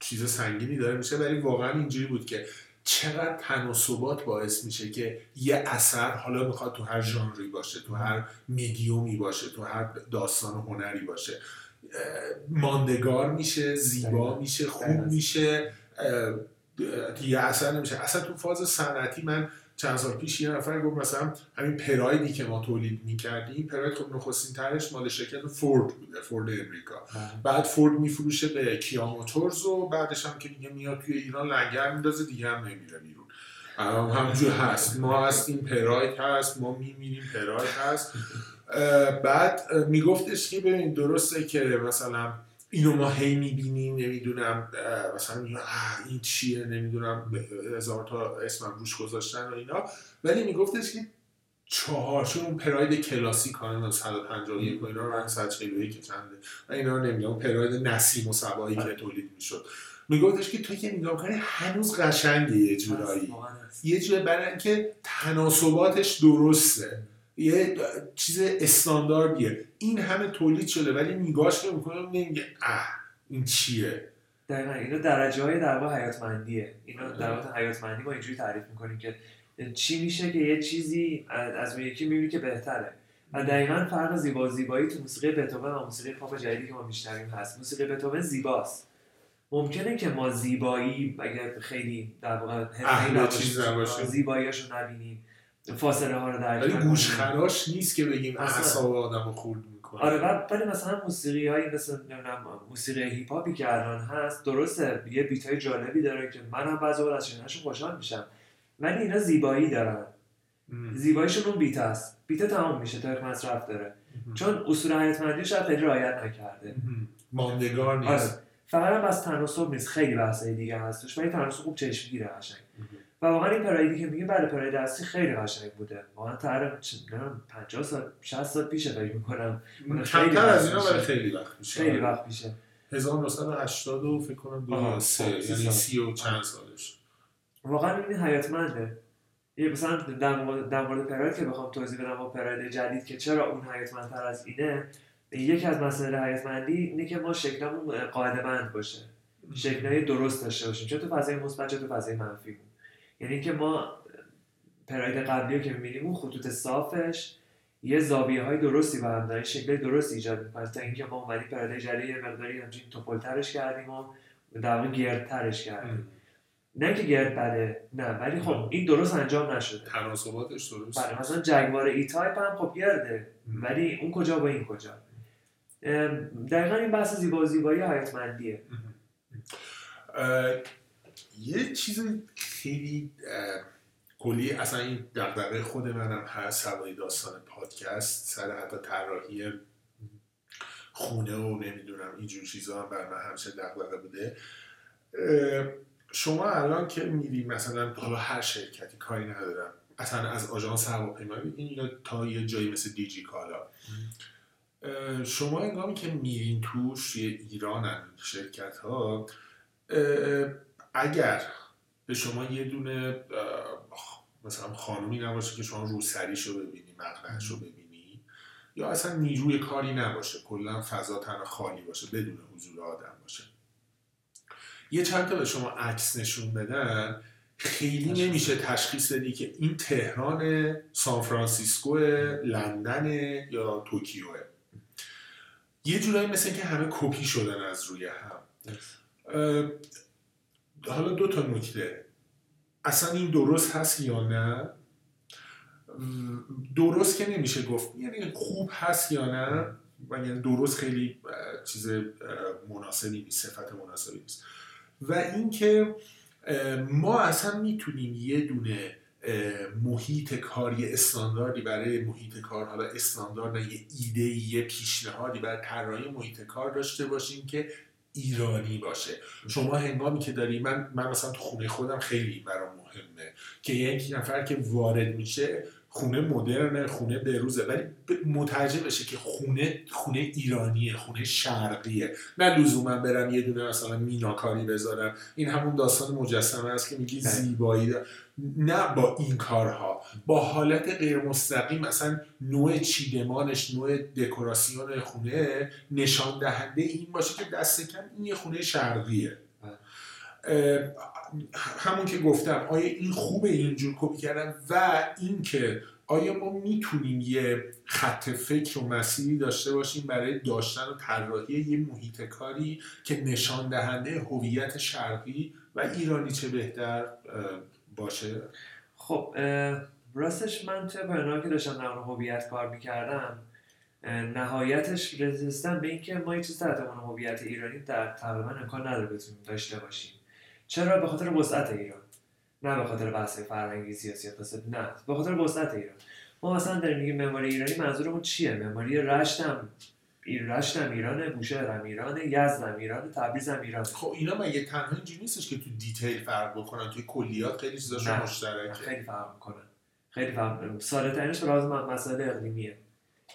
چیز سنگینی داره میشه ولی واقعا اینجوری بود که چقدر تناسبات باعث میشه که یه اثر حالا می‌خواد تو هر ژانری باشه تو هر میدیومی باشه تو هر داستان هنری باشه. ماندگار میشه زیبا میشه خوب میشه یه اثر نمیشه. اصلا تو فاز صنعتی من چند سال پیش یه نفر گفت مثلا همین پرایدی که ما تولید می‌کردیم پراید خب نخستین ترش مال شرکت فورد بوده فورد امریکا. بعد فورد میفروشه به کیا موتورز و بعدش هم که دیگه میاد توی ایران لنگر میندازه دیگه هم نمیره بیرون. همجور هست. ما هستیم پراید هست ما میمیریم پراید هست. بعد میگفتش که ببین درسته که مثلا اینو ما هی می‌بینیم نمی‌دونم مثلا این چیه نمی‌دونم هزار تا اسمم روش گذاشتن و اینا. ولی میگفتش که چهار چون اون پراید کلاسیک ها 151 و اینا رو 141 که چنده. و اینا رو نمی‌دونم پراید نسیم و سبایی که تولید می‌شد. میگفتش که تو که نگاه کنی هنوز قشنگه یه جورایی. یه جوری برای اینکه تناسباتش درسته. یه چیز استانداردیه. این همه تولید شده ولی نگاش رو می‌کنم نمیگه اه این چیه؟ دقیقا اینا درجه های در واقع حیاتمندیه. اینا در واقع حیاتمندی ما اینجوری تعریف می‌کنیم که چی میشه که یه چیزی از اون یکی می‌بینی که بهتره. و دقیقا فرق زیبا زیبایی تو موسیقی بتوون و موسیقی پاپ جدیدی که ما میشنویم هست. موسیقی بتوون زیباست. ممکنه که ما زیبایی اگر خیلی در واقع زیباییاشو نبینیم. فاصله ها رو در ولی گوشخراش نیست که بگیم اعصاب آدم رو خورد می‌کنه. آره ولی مثلا موسیقی هایی مثل موسیقی هیپ هاپی که الان هست درسته یه بیت های جالبی داره که من هم بعضی از شنیدنشون خوشحال میشم. ولی اینا زیبایی دارن. زیباییشون اون بیت هست. بیت تمام میشه تا مصرف داره. چون اصول حیاتمندی شاید خیلی رعایت نکرده. ماندگار نیست. آره. فقط هم از تناسب نیست. خیلی بحثای دیگه هستش ولی تناسب خوب چشمگیره قشنگ. و واقعا این پرایدی که میگه بله پراید اصلی خیلی قشنگ بوده. واقعا تقریبا 50 سال 60 سال پیشه فکر می‌کنم. کمتر از اینا ولی خیلی وقت میشه خیلی وقت پیشه. 1980 و فکر کنم 2003 یعنی 30 و چند سالش. واقعا این حیاتمنده. یه مثلا در مورد پراید که بخوام توضیح بدم با پراید جدید که چرا اون حیاتمندتر از اینه یکی از مسائل حیاتمندی اینه که ما شکلمون قاعده بند باشه شکلای درست داشته باشیم. چه تو فضای مثبت چه تو فضای منفی یعنی که ما پراید قبلی که می‌بینیم اون خطوط صافش یه زاویه های درستی به هم داره شکل درست ایجاد می‌کنه. تا اینکه ما اومدیم پراید جلی یه مقداری همچین توپلترش کردیم و در واقع گردترش کردیم. نه که گرد بده نه ولی خب این درست انجام نشده. تناسباتش درست. بله مثلا جگوار ای تایپ هم خب گرده ولی اون کجا با این کجا؟ دقیقا این بحث زیبا و زیبایی حیاتمندیه. یه چیز خیلی کلی اصلا این دقدقه خود منم هست هوای داستان پادکست سر حتی طراحی خونه و نمی‌دونم اینجور چیزا هم بر من همیشه دقدقه بوده. شما الان که میری مثلا حالا هر شرکتی کاری ندارم اصلا از آژانس هواپیمایی این تا یه جایی مثل دیجی کالا. شما انگامی که میرین توش یه ایران هم شرکت ها اگر به شما یه دونه مثلا خانومی نباشه که شما روسریش رو ببینی مقنعش رو ببینی یا اصلا نیروی کاری نباشه کلا فضا تنها خالی باشه بدون حضور آدم باشه. یه چند تا به شما عکس نشون بدن. خیلی نمیشه تشخیص بدی که این تهران سان فرانسیسکو لندن یا توکیوه یه جورایی مثل که همه کپی شدن از روی هم. حالا دو تا نکته. اصلا این درست هست یا نه؟ درست که نمیشه گفت. یعنی خوب هست یا نه؟ و یعنی درست خیلی چیز مناسبی نیست صفت مناسبی نیست. و اینکه ما اصلا می‌تونیم یه دونه محیط کاری استانداردی برای محیط کار حالا استاندارد یه ایده یه پیشنهادی برای طراحی محیط کار داشته باشیم که ایرانی باشه. شما هنگامی که داری من من مثلا تو خونه خودم خیلی برام مهمه که یک نفر که وارد میشه خونه مدرنه خونه بروزه ولی متوجه بشه که خونه خونه ایرانیه خونه شرقیه. نه لزوما برم یه دونه مثلا میناکاری بذارم این همون داستان مجسمه است که میگی زیبایی نه با این کارها. با حالت غیر مستقیم مثلا نوع چیدمانش نوع دکوراسیون خونه نشان دهنده این باشه که دست کم این یه خونه شرقیه. همون که گفتم آیا این خوبه اینجور کپی کردن؟ و اینکه آیا ما می‌تونیم یه خط فکر و مسیری داشته باشیم برای داشتن و طراحی یه محیط کاری که نشان دهنده هویت شرقی و ایرانی چه بهتر باشه؟ خب راستش من توی برنامه که داشتم در هویت کار می‌کردم نهایتش رسیدم به اینکه ما یه چیز تحت هویت ایرانی در تقریبا امکان نداره بتونیم داشته باشیم. چرا؟ به خاطر وسعت ایران. نه به خاطر بحث فرهنگی سیاسی اقتصادی نه. به خاطر وسعت ایران. ما مثلا داریم میگیم معماری ایرانی منظورمون چیه؟ معماری رشتم رشتم ایرانه بوشهر هم ایرانه یزد هم ایرانه تبریز هم ایرانه. خب اینا مگه تنها اینجوری نیستش که تو دیتیل فرق بکنن؟ توی کلیات خیلی چیزاشون مشترکه. خیلی فرق می‌کنن. خیلی فرق ساده ترینش لحاظ مسائل اقلیمیه.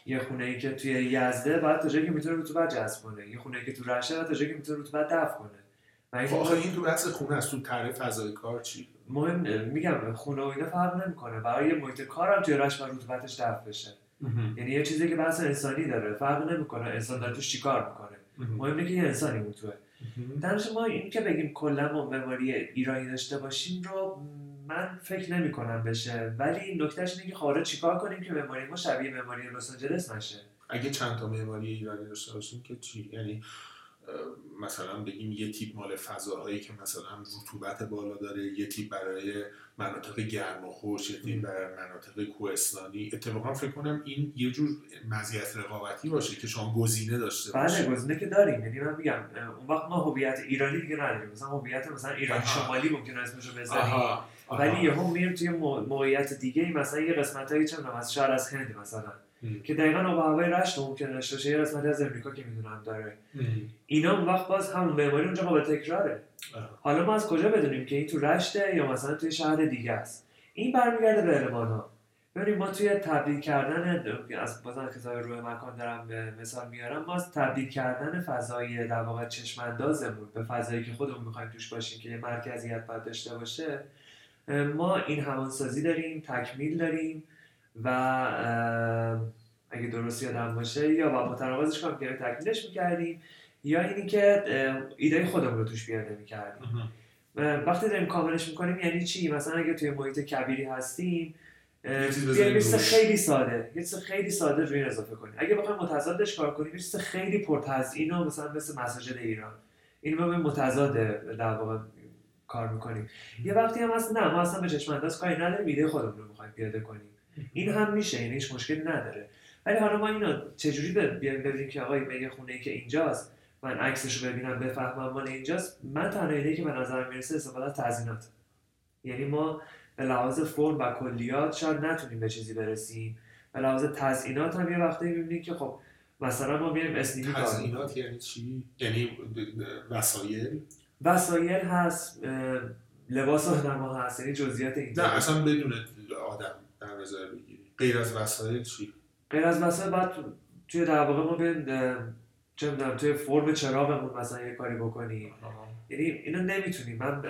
یه خونه ای که توی یزده بعد تا جایی که می‌تونه رطوبت جذب کنه. یه خونه ای که تو رشته بعد تا جایی که می‌تونه رطوبت دفع کنه. آخه این تو بحث خونه است تو تعریف فضای کار چی؟ مهم میگم خونه و اینا فرق نمی‌کنه. برای محیط کارم رشت و رطوبتش دفع بشه. یعنی یه چیزی که بحث انسانی داره فرق نمی‌کنه. انسان داره توش چیکار می‌کنه. مهم. که یه انسانی اون توه. درش ما این که بگیم کلا ما معماری ایرانی داشته باشیم رو من فکر نمی کنم بشه. ولی نکتهش اینه که خارج چیکار کنیم که معماری ما شبیه معماری لس آنجلس نشه؟ اگه چند تا معماری ایرانی داشته باشیم که چی؟ یعنی مثلا بگیم یه تیپ مال فضاهایی که مثلا رطوبت بالا داره یه تیپ برای مناطق گرم و خوش یه تیپ برای مناطق کوهستانی. اتفاقا فکر کنم این یه جور مزیت رقابتی باشه که شما گزینه داشته بله گزینه که داریم. یعنی من میگم اون وقت ما هویت ایرانی دیگه نداریم. مثلا هویت مثلا ایران شمالی ممکنه اسمشو بذاریم ولی یهو میریم توی موقعیت دیگه مثلا یه قسمتایی چه از شهر از هند مثلا. که دقیقا آب هوای رشت ممکنه داشته باشه یه قسمتی از امریکا که می‌دونم داره. اینا اون وقت باز همون معماری اونجا قابل تکراره. حالا ما از کجا بدونیم که این تو رشته یا مثلا توی شهر دیگه است؟ این برمیگرده به المان ها. ببینید ما توی تبدیل کردن از بازم کتاب روی مکان دارم به مثال میارم ما از تبدیل کردن فضای در واقع چشم اندازمون به فضایی که خودمون می‌خوایم توش باشیم که یه مرکزیت باید داشته باشه ما این همانسازی داریم تکمیل داریم. و اگه درست یادم باشه یا با متناقضش کنم که تکمیلش می‌کردیم یا اینی که ایده خودمون رو توش بیاده می‌کردیم. وقتی داریم کاملش می‌کنیم یعنی چی؟ مثلا اگه توی محیط کبیری هستیم یه چیز خیلی ساده یه چیز خیلی ساده روی اضافه کنیم. اگه بخوایم متضادش کار کنیم یه چیز خیلی پرتزئین و مثلا مثل مساجد ایران. این ما به متضاد در واقع کار می‌کنیم. یه وقتی هم هست نه ما اصلا به چشم انداز کاری نداریم ایده خودمون رو می‌خوایم پیاده کنیم. این هم میشه یعنی هیچ مشکلی نداره. ولی حالا ما اینو چجوری بیایم ببینیم که آقای میگه خونه ای که اینجاست من عکسش رو ببینم بفهمم مال اینجاست. من تنها ایده که به نظر می‌رسه استفاده از تزیینات یعنی ما به لحاظ فرم و کلیات شاید نتونیم به چیزی برسیم. به لحاظ تزیینات هم یه وقتی می‌بینیم که خب مثلا ما میایم اسنیدی کار. تزیینات یعنی چی؟ یعنی وسایل؟ وسایل هست لباس آدم هست یعنی جزئیات اینجا. نه اصلا بدون آدم در نظر بگیری. غیر از وسایل چی؟ غیر از وسایل بعد تو- توی در واقع ما بیایم چه می‌دونم توی فرم چراغمون مثلا یه کاری بکنیم. یعنی اینو نمی‌تونیم. من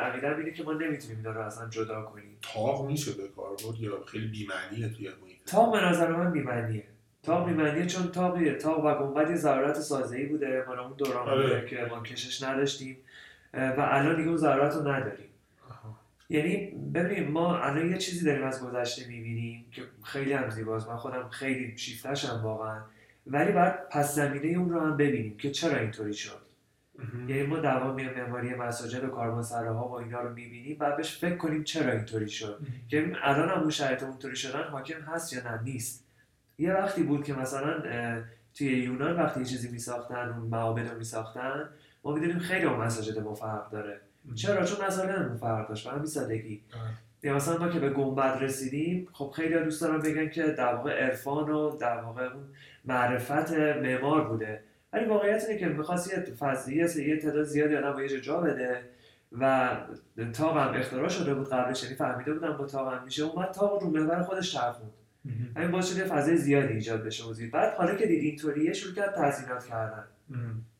عقیدم اینه که ما نمی‌تونیم اینا رو اصلا جدا کنیم. تاق میشه به کار برد یا خیلی بی‌معنیه توی محیط تاق به نظر من بی‌معنیه. تاق بی‌معنیه چون تاق تاق و گنبد یه ضرورت سازه‌ای بوده. مال اون دوران آره. بوده که ما کشش نداشتیم. و الان دیگه اون ضرورت رو نداریم. یعنی ببینیم ما الان یه چیزی داریم از گذشته می‌بینیم که خیلی هم زیباست. من خودم خیلی شیفتشم واقعا. ولی باید پس زمینه اون رو هم ببینیم که چرا اینطوری شد. یعنی ما دوامی معماری مساجد و کاروانسراها و اینا رو می‌بینیم و بهش فکر کنیم چرا اینطوری شد. که الان هم اون شرایط اونطوری شدن حاکم هست یا نه؟ نیست. یه وقتی بود که مثلا توی یونان وقتی یه چیزی میساختن اون معابد رو میساختن ما می‌دونیم خیلی اون مساجد ما فرق داره. چرا؟ چون مسائل فرق داشت. همین سادگی. یا مثلا ما که به گنبد رسیدیم خب خیلی دوست دارن بگن که در واقع عرفان و در واقع اون معرفت معمار بوده. ولی واقعیت اینه که می‌خواست یه فضیه یه تعداد زیادی آدم یه جا بده و تاق هم اختراع شده بود قبلش. یعنی فهمیده بودن با تاق هم میشه. اومد تاق رو محور خودش چرخوند. همین باعث شد یه فضای زیادی ایجاد بشه. بعد حالا که دید اینطوریه شروع کرد تزیینات کردن.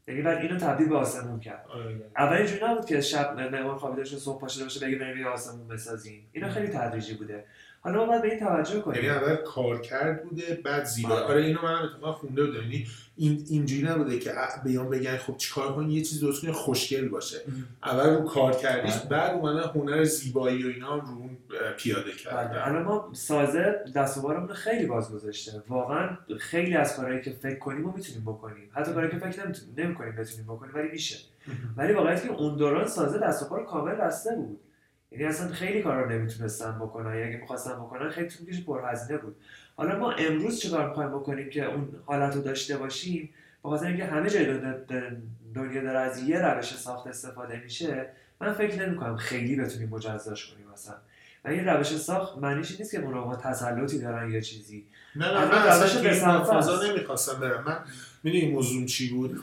یعنی بعد اینو تبدیل به آسمون کرد. آره. اول اینجوری نبود که شب معمار خوابیده باشه صبح پاشده باشه بگه بریم یه آسمون بسازیم. اینا خیلی تدریجی بوده. حالا ما باید به این توجه یعنی کنیم اول کارکرد بوده بعد زیبا. آره. آره اینو منم اتفاقا خونده بودم یعنی این اینجوری نبوده که بیان بگن خب چیکار کنی یه چیز درست کنی خوشگل باشه. اول رو کار کردیش آره. بعد اومدن هنر زیبایی و اینا رو پیاده بله. کردن الان ما سازه دست و بالمون رو خیلی باز گذاشته. واقعا خیلی از کارهایی که فکر کنیم و می‌تونیم بکنیم. حتی کارهایی که فکر نمی‌تونیم نمی‌کنیم بتونیم بکنیم ولی میشه. ولی واقعیت که اون دوران سازه دست و کامل بسته بود. یعنی اصلا خیلی کارا رو نمی‌تونستن بکنن. یا اگه می‌خواستن بکنن خیلی طول می‌کشه پرهزینه بود. حالا ما امروز چیکار می‌خوایم بکنیم که اون حالت رو داشته باشیم؟ به خاطر اینکه همه جای دنیا- داره از یه روش ساخت استفاده میشه من فکر نمی‌کنم خیلی بتونیم مجزاش کنیم مثلا. و این روش ساخت معنیش نیست که اونا تسلطی دارن یا چیزی. نه نه من اصلا به فضا است. نمی‌خواستم برم. من می‌دونی موضوع چی بود؟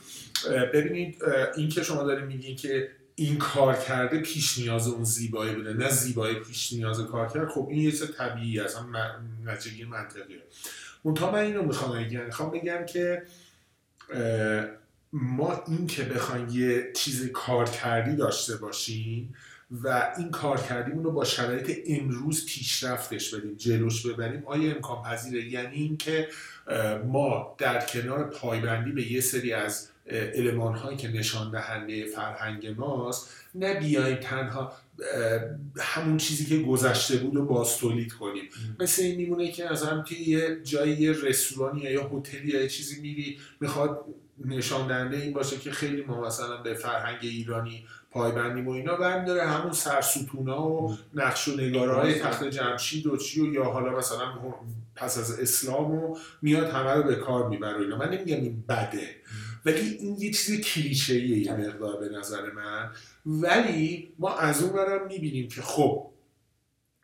ببینید این که شما دارید میگین که این کار کرده پیش نیاز اون زیبایی بوده نه زیبایی پیش نیاز کار کرد خب این یه چیز طبیعی من- نتیجه منطقیه. منتها من اینو می‌خوام بگم می‌خوام بگم که ما این که بخوایم یه چیز کارکردی داشته باشیم و این کارکردیمون رو با شرایط امروز پیشرفتش بدیم جلوش ببریم آیا امکان پذیره یعنی اینکه ما در کنار پایبندی به یه سری از علمان هایی که نشان دهنده فرهنگ ماست نه بیایم تنها همون چیزی که گذشته بود رو باز تولید کنیم مثل این میمونه که از هم توی یه جایی یه رستورانی یا یه هتلی یا یه چیزی میری می‌خواد نشان دهنده این باشه که خیلی ما مثلا به فرهنگ ایرانی پایبندیم و اینا برمیداره همون سرستونا و نقش و نگاره های تخت جمشید و چی و یا حالا مثلا پس از اسلام و میاد همه رو به کار می‌بره و اینا. من نمیگم این بده. ولی این یه چیز کلیشه یه مقدار به نظر من. ولی ما از اون برم می‌بینیم که خب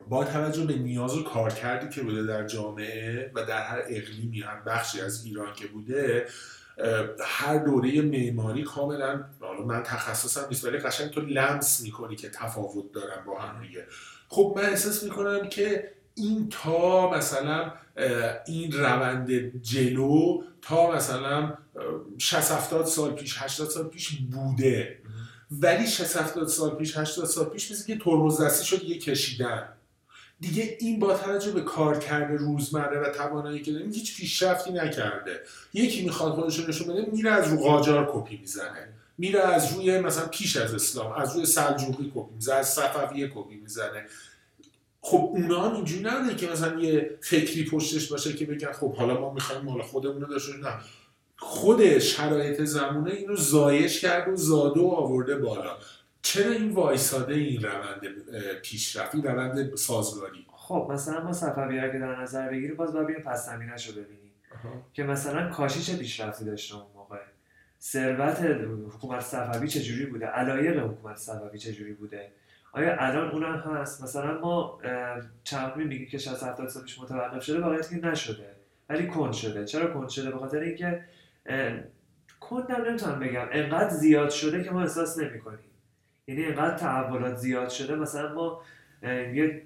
با توجه به نیاز و کارکردی که بوده در جامعه و در هر اقلیمی هر بخشی از ایران که بوده هر دوره معماری کاملا حالا من تخصصم نیست ولی قشنگ تو لمس می‌کنی که تفاوت دارن با هم دیگه. خب من احساس می‌کنم که این تا مثلا این روند جلو تا مثلا 60 70 سال پیش 80 سال پیش بوده. ولی 60 70 سال پیش 80 سال پیش مثل که ترمز دستی شد یه کشیدن. دیگه این با توجه به کارکرد روزمره و توانایی که داریم هیچ پیشرفتی نکرده. یکی می‌خواد خودش نشون بده میره از رو قاجار کپی می‌زنه. میره از روی مثلا پیش از اسلام از روی سلجوقی کپی می‌زنه از صفویه کپی می‌زنه. خب اونا هم اینجوری نبوده که مثلا یه فکری پشتش باشه که بگن خب حالا ما می‌خوایم مال خودمون رو داشته. نه. خود شرایط زمونه اینو زایش کرده و زاده و آورده بالا. چرا این وایساده این روند اه، پیشرفت این روند سازگاری؟ خب مثلا ما صفوی که در نظر بگیریم باز باید پس زمینش رو ببینیم. که مثلا کاشی چه پیشرفتی داشته اون موقع. ثروت حکومت صفوی چجوری بوده؟ علایق حکومت صفوی چجوری بوده؟ آیا الان اونم هست؟ مثلا ما چند میگی که 60 70 سال پیش متوقف شده واقعیت که نشده. ولی کند شده. چرا کند شده؟ به خاطر اینکه کندم نمی‌تونم بگم. انقدر زیاد شده که ما احساس نمی‌کنیم. یعنی انقدر تحولات زیاد شده. مثلا ما یه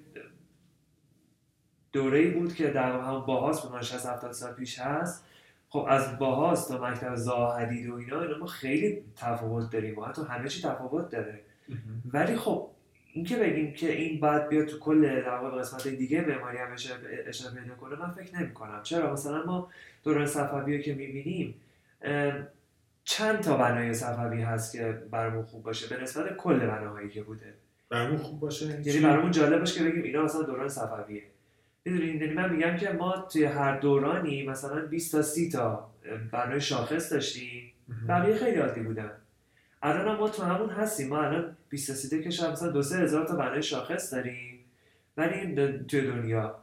دوره ای بود که در هم باهاست به 60 70 سال پیش هست. خب از باهاست تا مکتب زاهدید و اینا اینا ما خیلی تفاوت داریم. و حتی همه چی تفاوت داره. ولی خب اینکه بگیم که این بعد بیاد تو کل در واقع قسمت دیگه معماری هم اشاره پیدا کنه من فکر نمی کنم چرا؟ مثلا ما دوران صفوی که می‌بینیم چند تا بنای صفوی هست که برامون خوب باشه؟ به نسبت کل بناهایی که بوده. برامون خوب باشه. یعنی برامون جالب باشه که بگیم اینا مثلا دوران صفویه. می‌دونید یعنی من میگم که ما توی هر دورانی مثلا 20 تا 30 تا بنای شاخص داشتیم. بقیه خیلی عادی بودن. الان ما تو همون هستیم. ما الان 20 تا 30 که شاید مثلا دو سه هزار تا بنای شاخص داریم. ولی توی دنیا.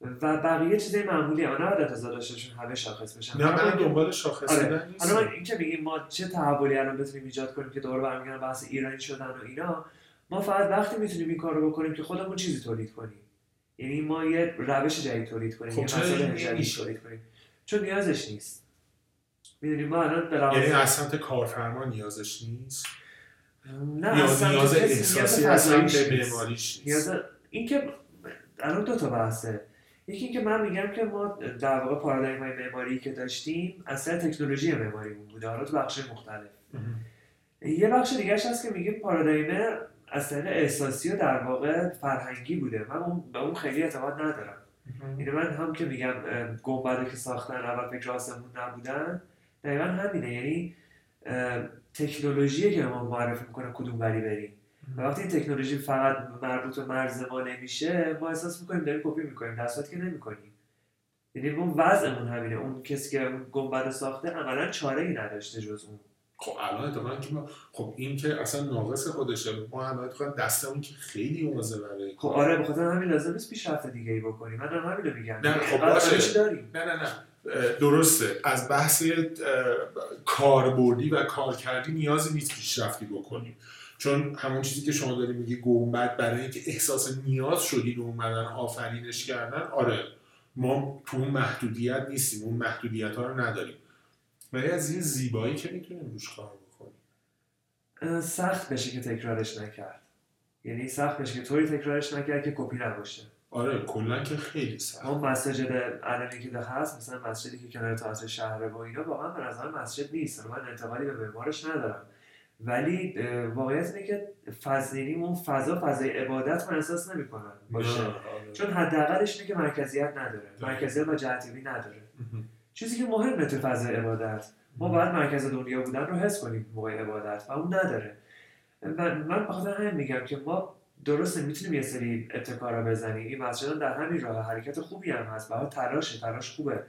و بقیه چیزای معمولی ها نباید انتظار داشته همه شاخص بشن. نه من دنبال شاخص آره. الان این که میگیم ما چه تحولی الان بتونیم ایجاد کنیم که دور برمیگردن بحث ایرانی شدن و اینا ما فقط وقتی می‌تونیم این کار رو بکنیم که خودمون چیزی تولید کنیم. یعنی ما یه روش جدید تولید کنیم. خب یه مسئله جدید تولید کنیم. چون نیازش نیست. می‌دونی ما الان به یعنی از سمت کارفرما نیازش نیست؟ نه نیاز, نیاز احساسی اصلا به معماریش نیاز این که الان دو تا بحثه. یکی اینکه من میگم که ما در واقع پارادایم های معماری که داشتیم اصلا تکنولوژی معماری بوده. حالا تو بخش مختلف. یه بخش دیگه هست که میگیم پارادایم از طریق احساسی و در واقع فرهنگی بوده. من اون به اون خیلی اعتماد ندارم. اینه من هم که میگم گنبده که ساختن اول فکر آسمون نبودن دقیقا همینه. یعنی تکنولوژی که ما معرفی می‌کنه کدوم وری بریم. و وقتی این تکنولوژی فقط مربوط به مرز ما نمیشه ما احساس می‌کنیم داریم کپی می‌کنیم. در صورتی که نمی‌کنیم. یعنی اون وضعمون همینه. اون کسی که گنبد ساخته عملا چاره ای نداشته جز اون. خب الان اتفاقا که ما خب این که اصلا ناقص خودشه. ما هم اتفاقا دستمون که خیلی اوزه برای خب آره بخاطر همین لازم نیست پیشرفت دیگه ای بکنیم. من همین رو میگم. نه خب باشه. نه نه نه. درسته. از بحث کاربردی و کارکردی نیازی نیست پیشرفتی بکنیم چون همون چیزی که شما داری میگی گنبد برای اینکه احساس نیاز شدید اومدن آفرینش کردن آره. ما تو اون محدودیت نیستیم اون محدودیت ها رو نداریم. ولی از این زیبایی که می‌تونیم روش کار بکنیم. سخت بشه که تکرارش نکرد. یعنی سخت بشه که طوری تکرارش نکرد که کپی نباشه. آره کلا که خیلی سخت. اون مسجد علنی که هست مثلا مسجدی که کنار تئاتر شهر و اینا واقعا به نظر مسجد نیست. من انتقالی به معمارش ندارم. ولی واقعیت اینه که فضلی اون فضا فضای عبادت من احساس نمی‌کنم باشه. آره. چون حداقلش اینه که مرکزیت نداره. مرکزیت و جهتیابی نداره. چیزی که مهمه تو فضای عبادت. ما باید مرکز دنیا بودن رو حس کنیم موقع عبادت و اون نداره. من من بخاطر همین میگم که ما درسته می‌تونیم یه سری ابتکارا بزنیم. این مسجد در همین راه حرکت خوبی هم هست. برای تلاشه تلاش خوبه.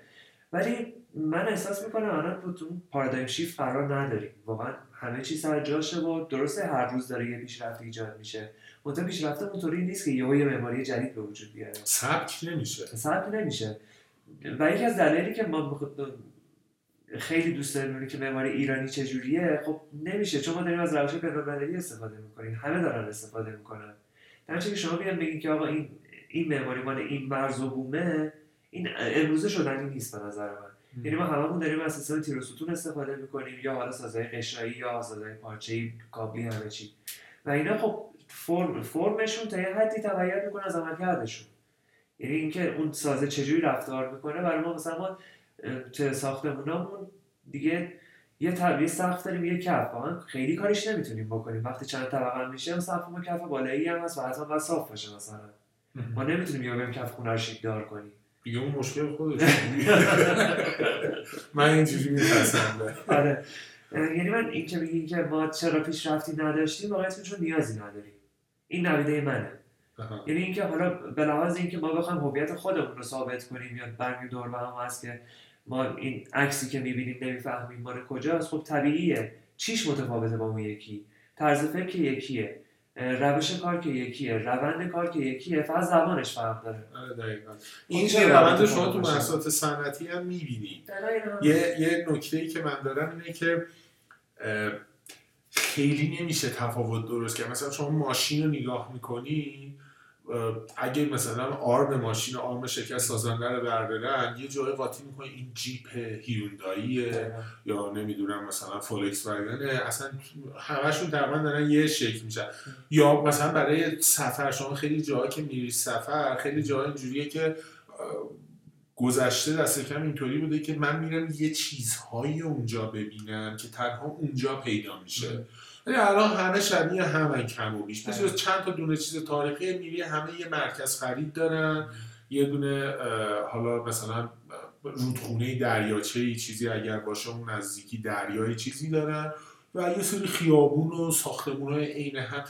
ولی من احساس می‌کنم الان تو پارادایم شیفت قرار نداریم. واقعا همه چیز سر جاشه و درسته هر روز داره یه پیشرفت ایجاد میشه. منتها پیشرفت اونطوری نیست که یهو یه معماری جدید به وجود بیاره. سبک نمیشه. سبک نمیشه. و یکی از دلایلی که ما خیلی دوست داریم که معماری ایرانی چجوریه خب نمیشه. چون ما داریم از روش بین‌المللی استفاده می‌کنیم. همه دارن استفاده می‌کنن. در که شما بیان بگین که آقا این این معماری مال این مرز و بومه این امروزه شدنی نیست به نظر من. یعنی ما هممون داریم از سیستم تیر ستون استفاده می‌کنیم یا حالا سازهای قشایی یا سازهای پارچه‌ای کابلی همه چی. و اینا خب فرم فرمشون تا یه حدی تغییر می‌کنه از عملکردشون. یعنی اینکه اون سازه چجوری رفتار می‌کنه برای ما مثلا ما تو ساختمونامون دیگه یه طبیعی سقف داریم یه کف. خیلی کارش نمی‌تونیم بکنیم. وقتی چند طبقه میشه سقف ما کف بالایی هم هست و حتما باید صاف باشه مثلا. ما نمی‌تونیم یا بریم کف خونه رو دار کنیم. دیگه اون مشکل خودش من اینجوری میپسنده آره. یعنی من این که میگی که ما چرا پیشرفتی نداشتیم واقعا چون نیازی نداریم. این نویده منه. یعنی اینکه حالا به لحاظ اینکه ما بخوایم هویت خودمون رو ثابت کنیم یا برمی دور هم هست که ما این عکسی که می‌بینیم نمی‌فهمیم مال کجاست خب طبیعیه. چیش متفاوته با اون یکی؟ طرز فکر یکیه روش کار که یکیه روند کار که یکیه فقط زبانش فرق داره. آره دقیقا. این این چه روند شما تو؟ محصولات صنعتی هم می‌بینی. یه, یه نکته ای که من دارم اینه که خیلی نمیشه تفاوت درست کرد. مثلا شما ماشین رو نگاه می‌کنی اگه مثلا آرم ماشین آرم شکست سازنده رو بردارن یه جای قاطی می‌کنه این جیپ هیونداییه. یا نمی‌دونم مثلا فولکس واگنه اصلا همشون تقریبا دارن یه شکل میشن یا مثلا برای سفر شما خیلی جاها که میری سفر خیلی جاها اینجوریه که گذشته دست کم اینطوری بوده که من میرم یه چیزهایی اونجا ببینم که تنها اونجا پیدا میشه. ولی الان همه شبیه همه کم و بیش. مثل آره. چند تا دونه چیز تاریخی میری همه یه مرکز خرید دارن. یه دونه حالا مثلا رودخونه دریاچه ای چیزی اگر باشه اون نزدیکی دریایی چیزی دارن. و یه سری خیابون و ساختمون های عین هم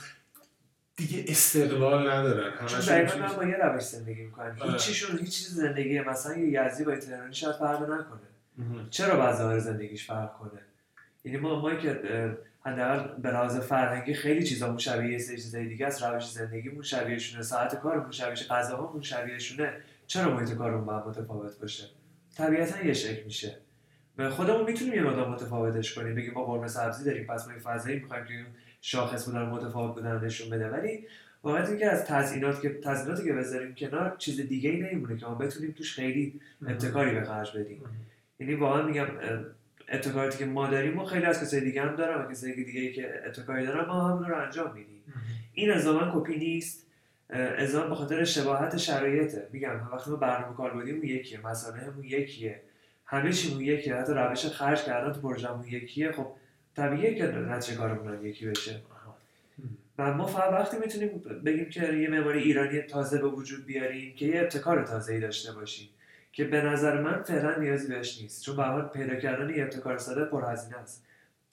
دیگه استقلال ندارن. همش دقیقا من با یه روش زندگی می‌کنم آره. هیچیشون هیچ چیز زندگی مثلا یه یزدی با تهرانی شاید فرق نکنه. چرا ظاهر زندگیش فرق کنه؟ یعنی ما ما که حداقل به لحاظ فرهنگی خیلی چیزامون شبیه یه سری چیزای دیگه است. روش زندگیمون شبیهشونه ساعت کارمون شبیهشه غذاهامون شبیهشونه. چرا محیط کارمون باید متفاوت باشه؟ طبیعتا یه شکل میشه. به خودمون می‌تونیم یه مقدار متفاوتش کنیم. بگیم ما قرمه سبزی داریم پس ما فضایی می‌خوایم که شاخص بودن متفاوت بودن نشون بده. ولی واقعیت اینه که از تزیینات که تزییناتی که بذاریم کنار چیز دیگه ای نمیمونه که ما بتونیم توش خیلی ابتکاری به خرج بدیم. یعنی واقعا میگم اه، ابتکاراتی که ما داریم و خیلی از کسای دیگه هم دارن و کسای دیگه ای که ابتکاری دارن ما همون رو انجام میدیم. این الزاما کپی نیست. اه، الزاما به خاطر شباهت شرایطه. میگم وقتی ما برنامه کار بودیم یکیه. مسائلمون یکیه. همه چیمون یکیه. حتی روش خرج کردن تو پروژمون یکیه. خب طبیعیه که نتیجه کارمون یکی بشه. و ما فقط وقتی می‌تونیم بگیم که یه معماری ایرانی تازه به وجود بیاریم که یه ابتکار تازه‌ای داشته باشیم که به نظر من فعلا نیازی بهش نیست. چون به پیدا کردن یه ابتکار ساده پرهزینه است.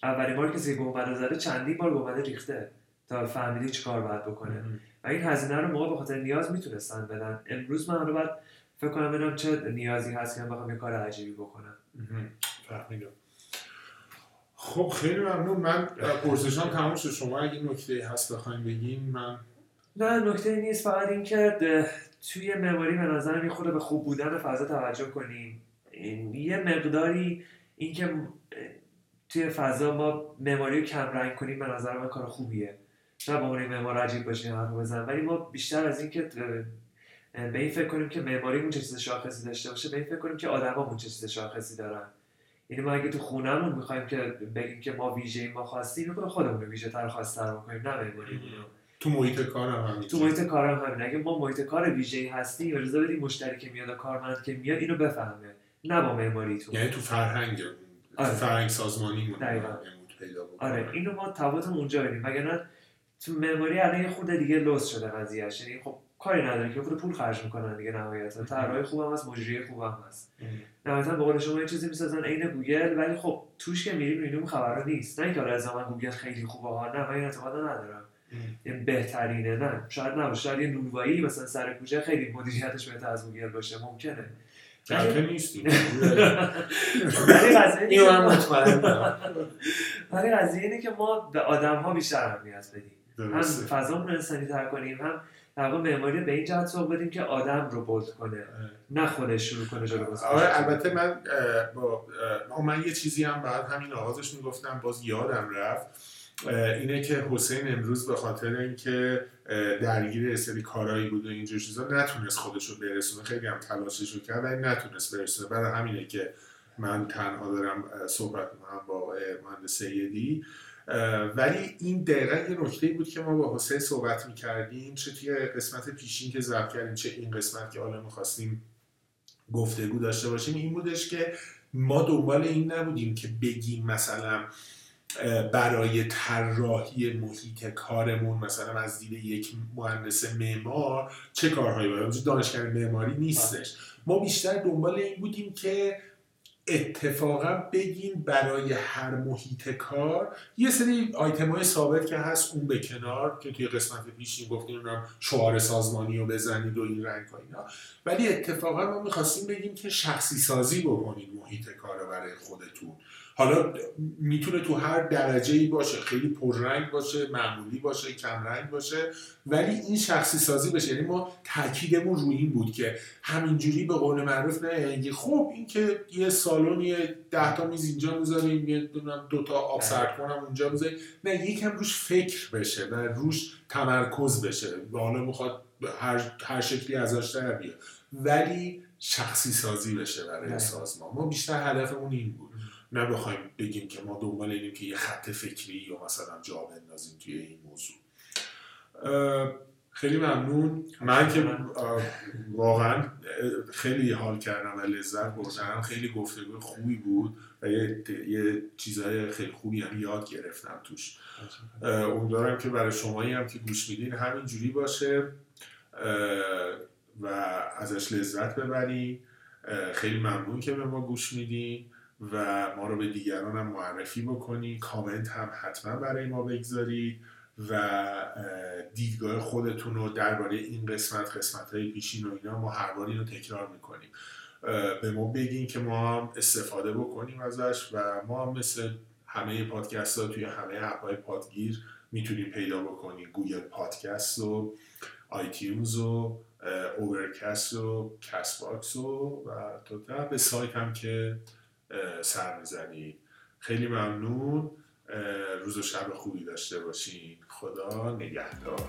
اولین بار کسی گنبد زده چندین بار گنبد ریخته تا فهمیدی چی کار باید بکنه. و این هزینه رو موقع به خاطر نیاز می‌تونستن بدن. امروز من رو باید فکر کنم ببینم چه نیازی هست که من بخوام یه کار عجیبی بکنم. فهمیدم. خب خیلی ممنون. من پرسشان تموم شد. شما اگه نکته هست بخوایم بگین من نه نکته نیست. فقط این که توی معماری به نظرم یه خورده به خوب بودن فضا توجه کنیم. یه مقداری اینکه توی فضا ما معماری رو کم رنگ کنیم به نظر من کار خوبیه. نه به عنوان معمار عجیب باشیم حرف بزن ولی ما بیشتر از اینکه به این فکر کنیم که معماریمون چه چیز شاخصی داشته باشه به این فکر کنیم که آدمامون چه چیز شاخصی دارن. یعنی ما اگه تو خونهمون می‌خوایم که بگیم که ما ویژه ما خواستیم می‌کنه خودمون ویژه تر خواستر بکنیم نه رو. تو محیط کارم هم تو محیط کارم همین اگه ما محیط کار ویژه‌ای هستیم اجازه بدیم مشتری که میاد کارمند که میاد اینو بفهمه. نه با معماریتون. یعنی تو فرهنگ تو آره. فرهنگ سازمانی پیدا. آره اینو ما تفاوتمون اونجا ببینیم وگرنه تو معماری الان خورده دیگه لوس شده قضیهش یعنی خب کاری نداره که خود پول خرج می‌کنن دیگه نهایتا. طراحی خوبم هست مجری خوبم هست. نهایتا به قول شما یه چیزی می‌سازن عین گوگل ولی خب توش که میریم می‌بینیم خبرها نیست. نه اینکه حالا الزاما گوگل خیلی خوبه ها نه من این اعتقاد ندارم. این بهترینه نه. شاید نباشه. شاید یه نونوایی مثلا سر کوچه خیلی مدیریتش بهتر از گوگل باشه. ممکنه. ولی قضیه اینه که ما- به آدم ها بیشتر اهمیت بدیم. هم. فضامون رو انسانی تر کنیم هم در واقع معماری به این جهت سوق بدیم که آدم رو بولد کنه نه خودش شروع کنه جلو. آره البته من با من یه چیزی هم بعد همین آغازش می‌گفتم باز یادم رفت اینه که حسین امروز به خاطر اینکه درگیر سری کارایی بود و اینجور چیزا نتونست خودش رو برسونه خیلی هم تلاشش رو کرد ولی نتونست برسونه برای همینه که من تنها دارم صحبت می‌کنم با آقای مهندس سیدی ولی این دقیقا یه نکته بود که ما با حسین صحبت می‌کردیم چه توی قسمت پیشین که ضبط کردیم چه این قسمت که حالا می‌خواستیم گفتگو داشته باشیم این بودش که ما دنبال این نبودیم که بگیم مثلا برای طراحی محیط کارمون مثلا از دید یک مهندس معمار چه کارهایی باید؟ دانشگاه معماری نیستش. ما بیشتر دنبال این بودیم که اتفاقا بگیم برای هر محیط کار یه سری آیتم های ثابت که هست اون به کنار که توی قسمت پیشین گفتیم نمی‌دونم شعار سازمانی رو بزنید و این رنگ ها ولی اتفاقا ما می‌خواستیم بگیم که شخصی سازی بکنید محیط کار برای خودتون. حالا می‌تونه تو هر درجه ای باشه خیلی پررنگ باشه معمولی باشه کمرنگ باشه ولی این شخصی سازی بشه. یعنی ما تاکیدمون روی این بود که همینجوری به قول معروف نه خب این که یه سالن یه ده تا میز اینجا می‌ذاریم یه دو تا آب سرد کنم اونجا می‌ذاریم. نه یکم روش فکر بشه و روش تمرکز بشه. و حالا می‌خواد هر, هر شکلی ازش در بیاد. ولی شخصی سازی بشه برای سازمان. ما بیشتر هدفمون این بود. نه بخوایم بگیم که ما دنبال اینیم که یه خط فکری یا مثلا جا بندازیم توی این موضوع. خیلی ممنون. من که واقعا خیلی حال کردم و لذت بردم. خیلی گفتگو خوبی بود و یه, یه چیزهای خیلی خوبی هم یاد گرفتم توش. امیدوارم که برای شمایی هم که گوش میدین همین جوری باشه و ازش لذت ببری خیلی ممنون که به ما گوش میدین. و ما رو به دیگران هم معرفی بکنید کامنت هم حتما برای ما بگذارید و دیدگاه خودتون رو درباره این قسمت قسمت های پیشین و اینا ما هر بار رو تکرار می‌کنیم. به ما بگین که ما هم استفاده بکنیم ازش و ما هم مثل همه پادکست ها توی همه اپ های پادگیر می‌تونیم پیدا بکنیم. Google Podcast و iTunes و Overcast و Castbox و تا وب سایت هم که سر می‌زنید خیلی ممنون. روز و شب خوبی داشته باشین. خدا نگهدار.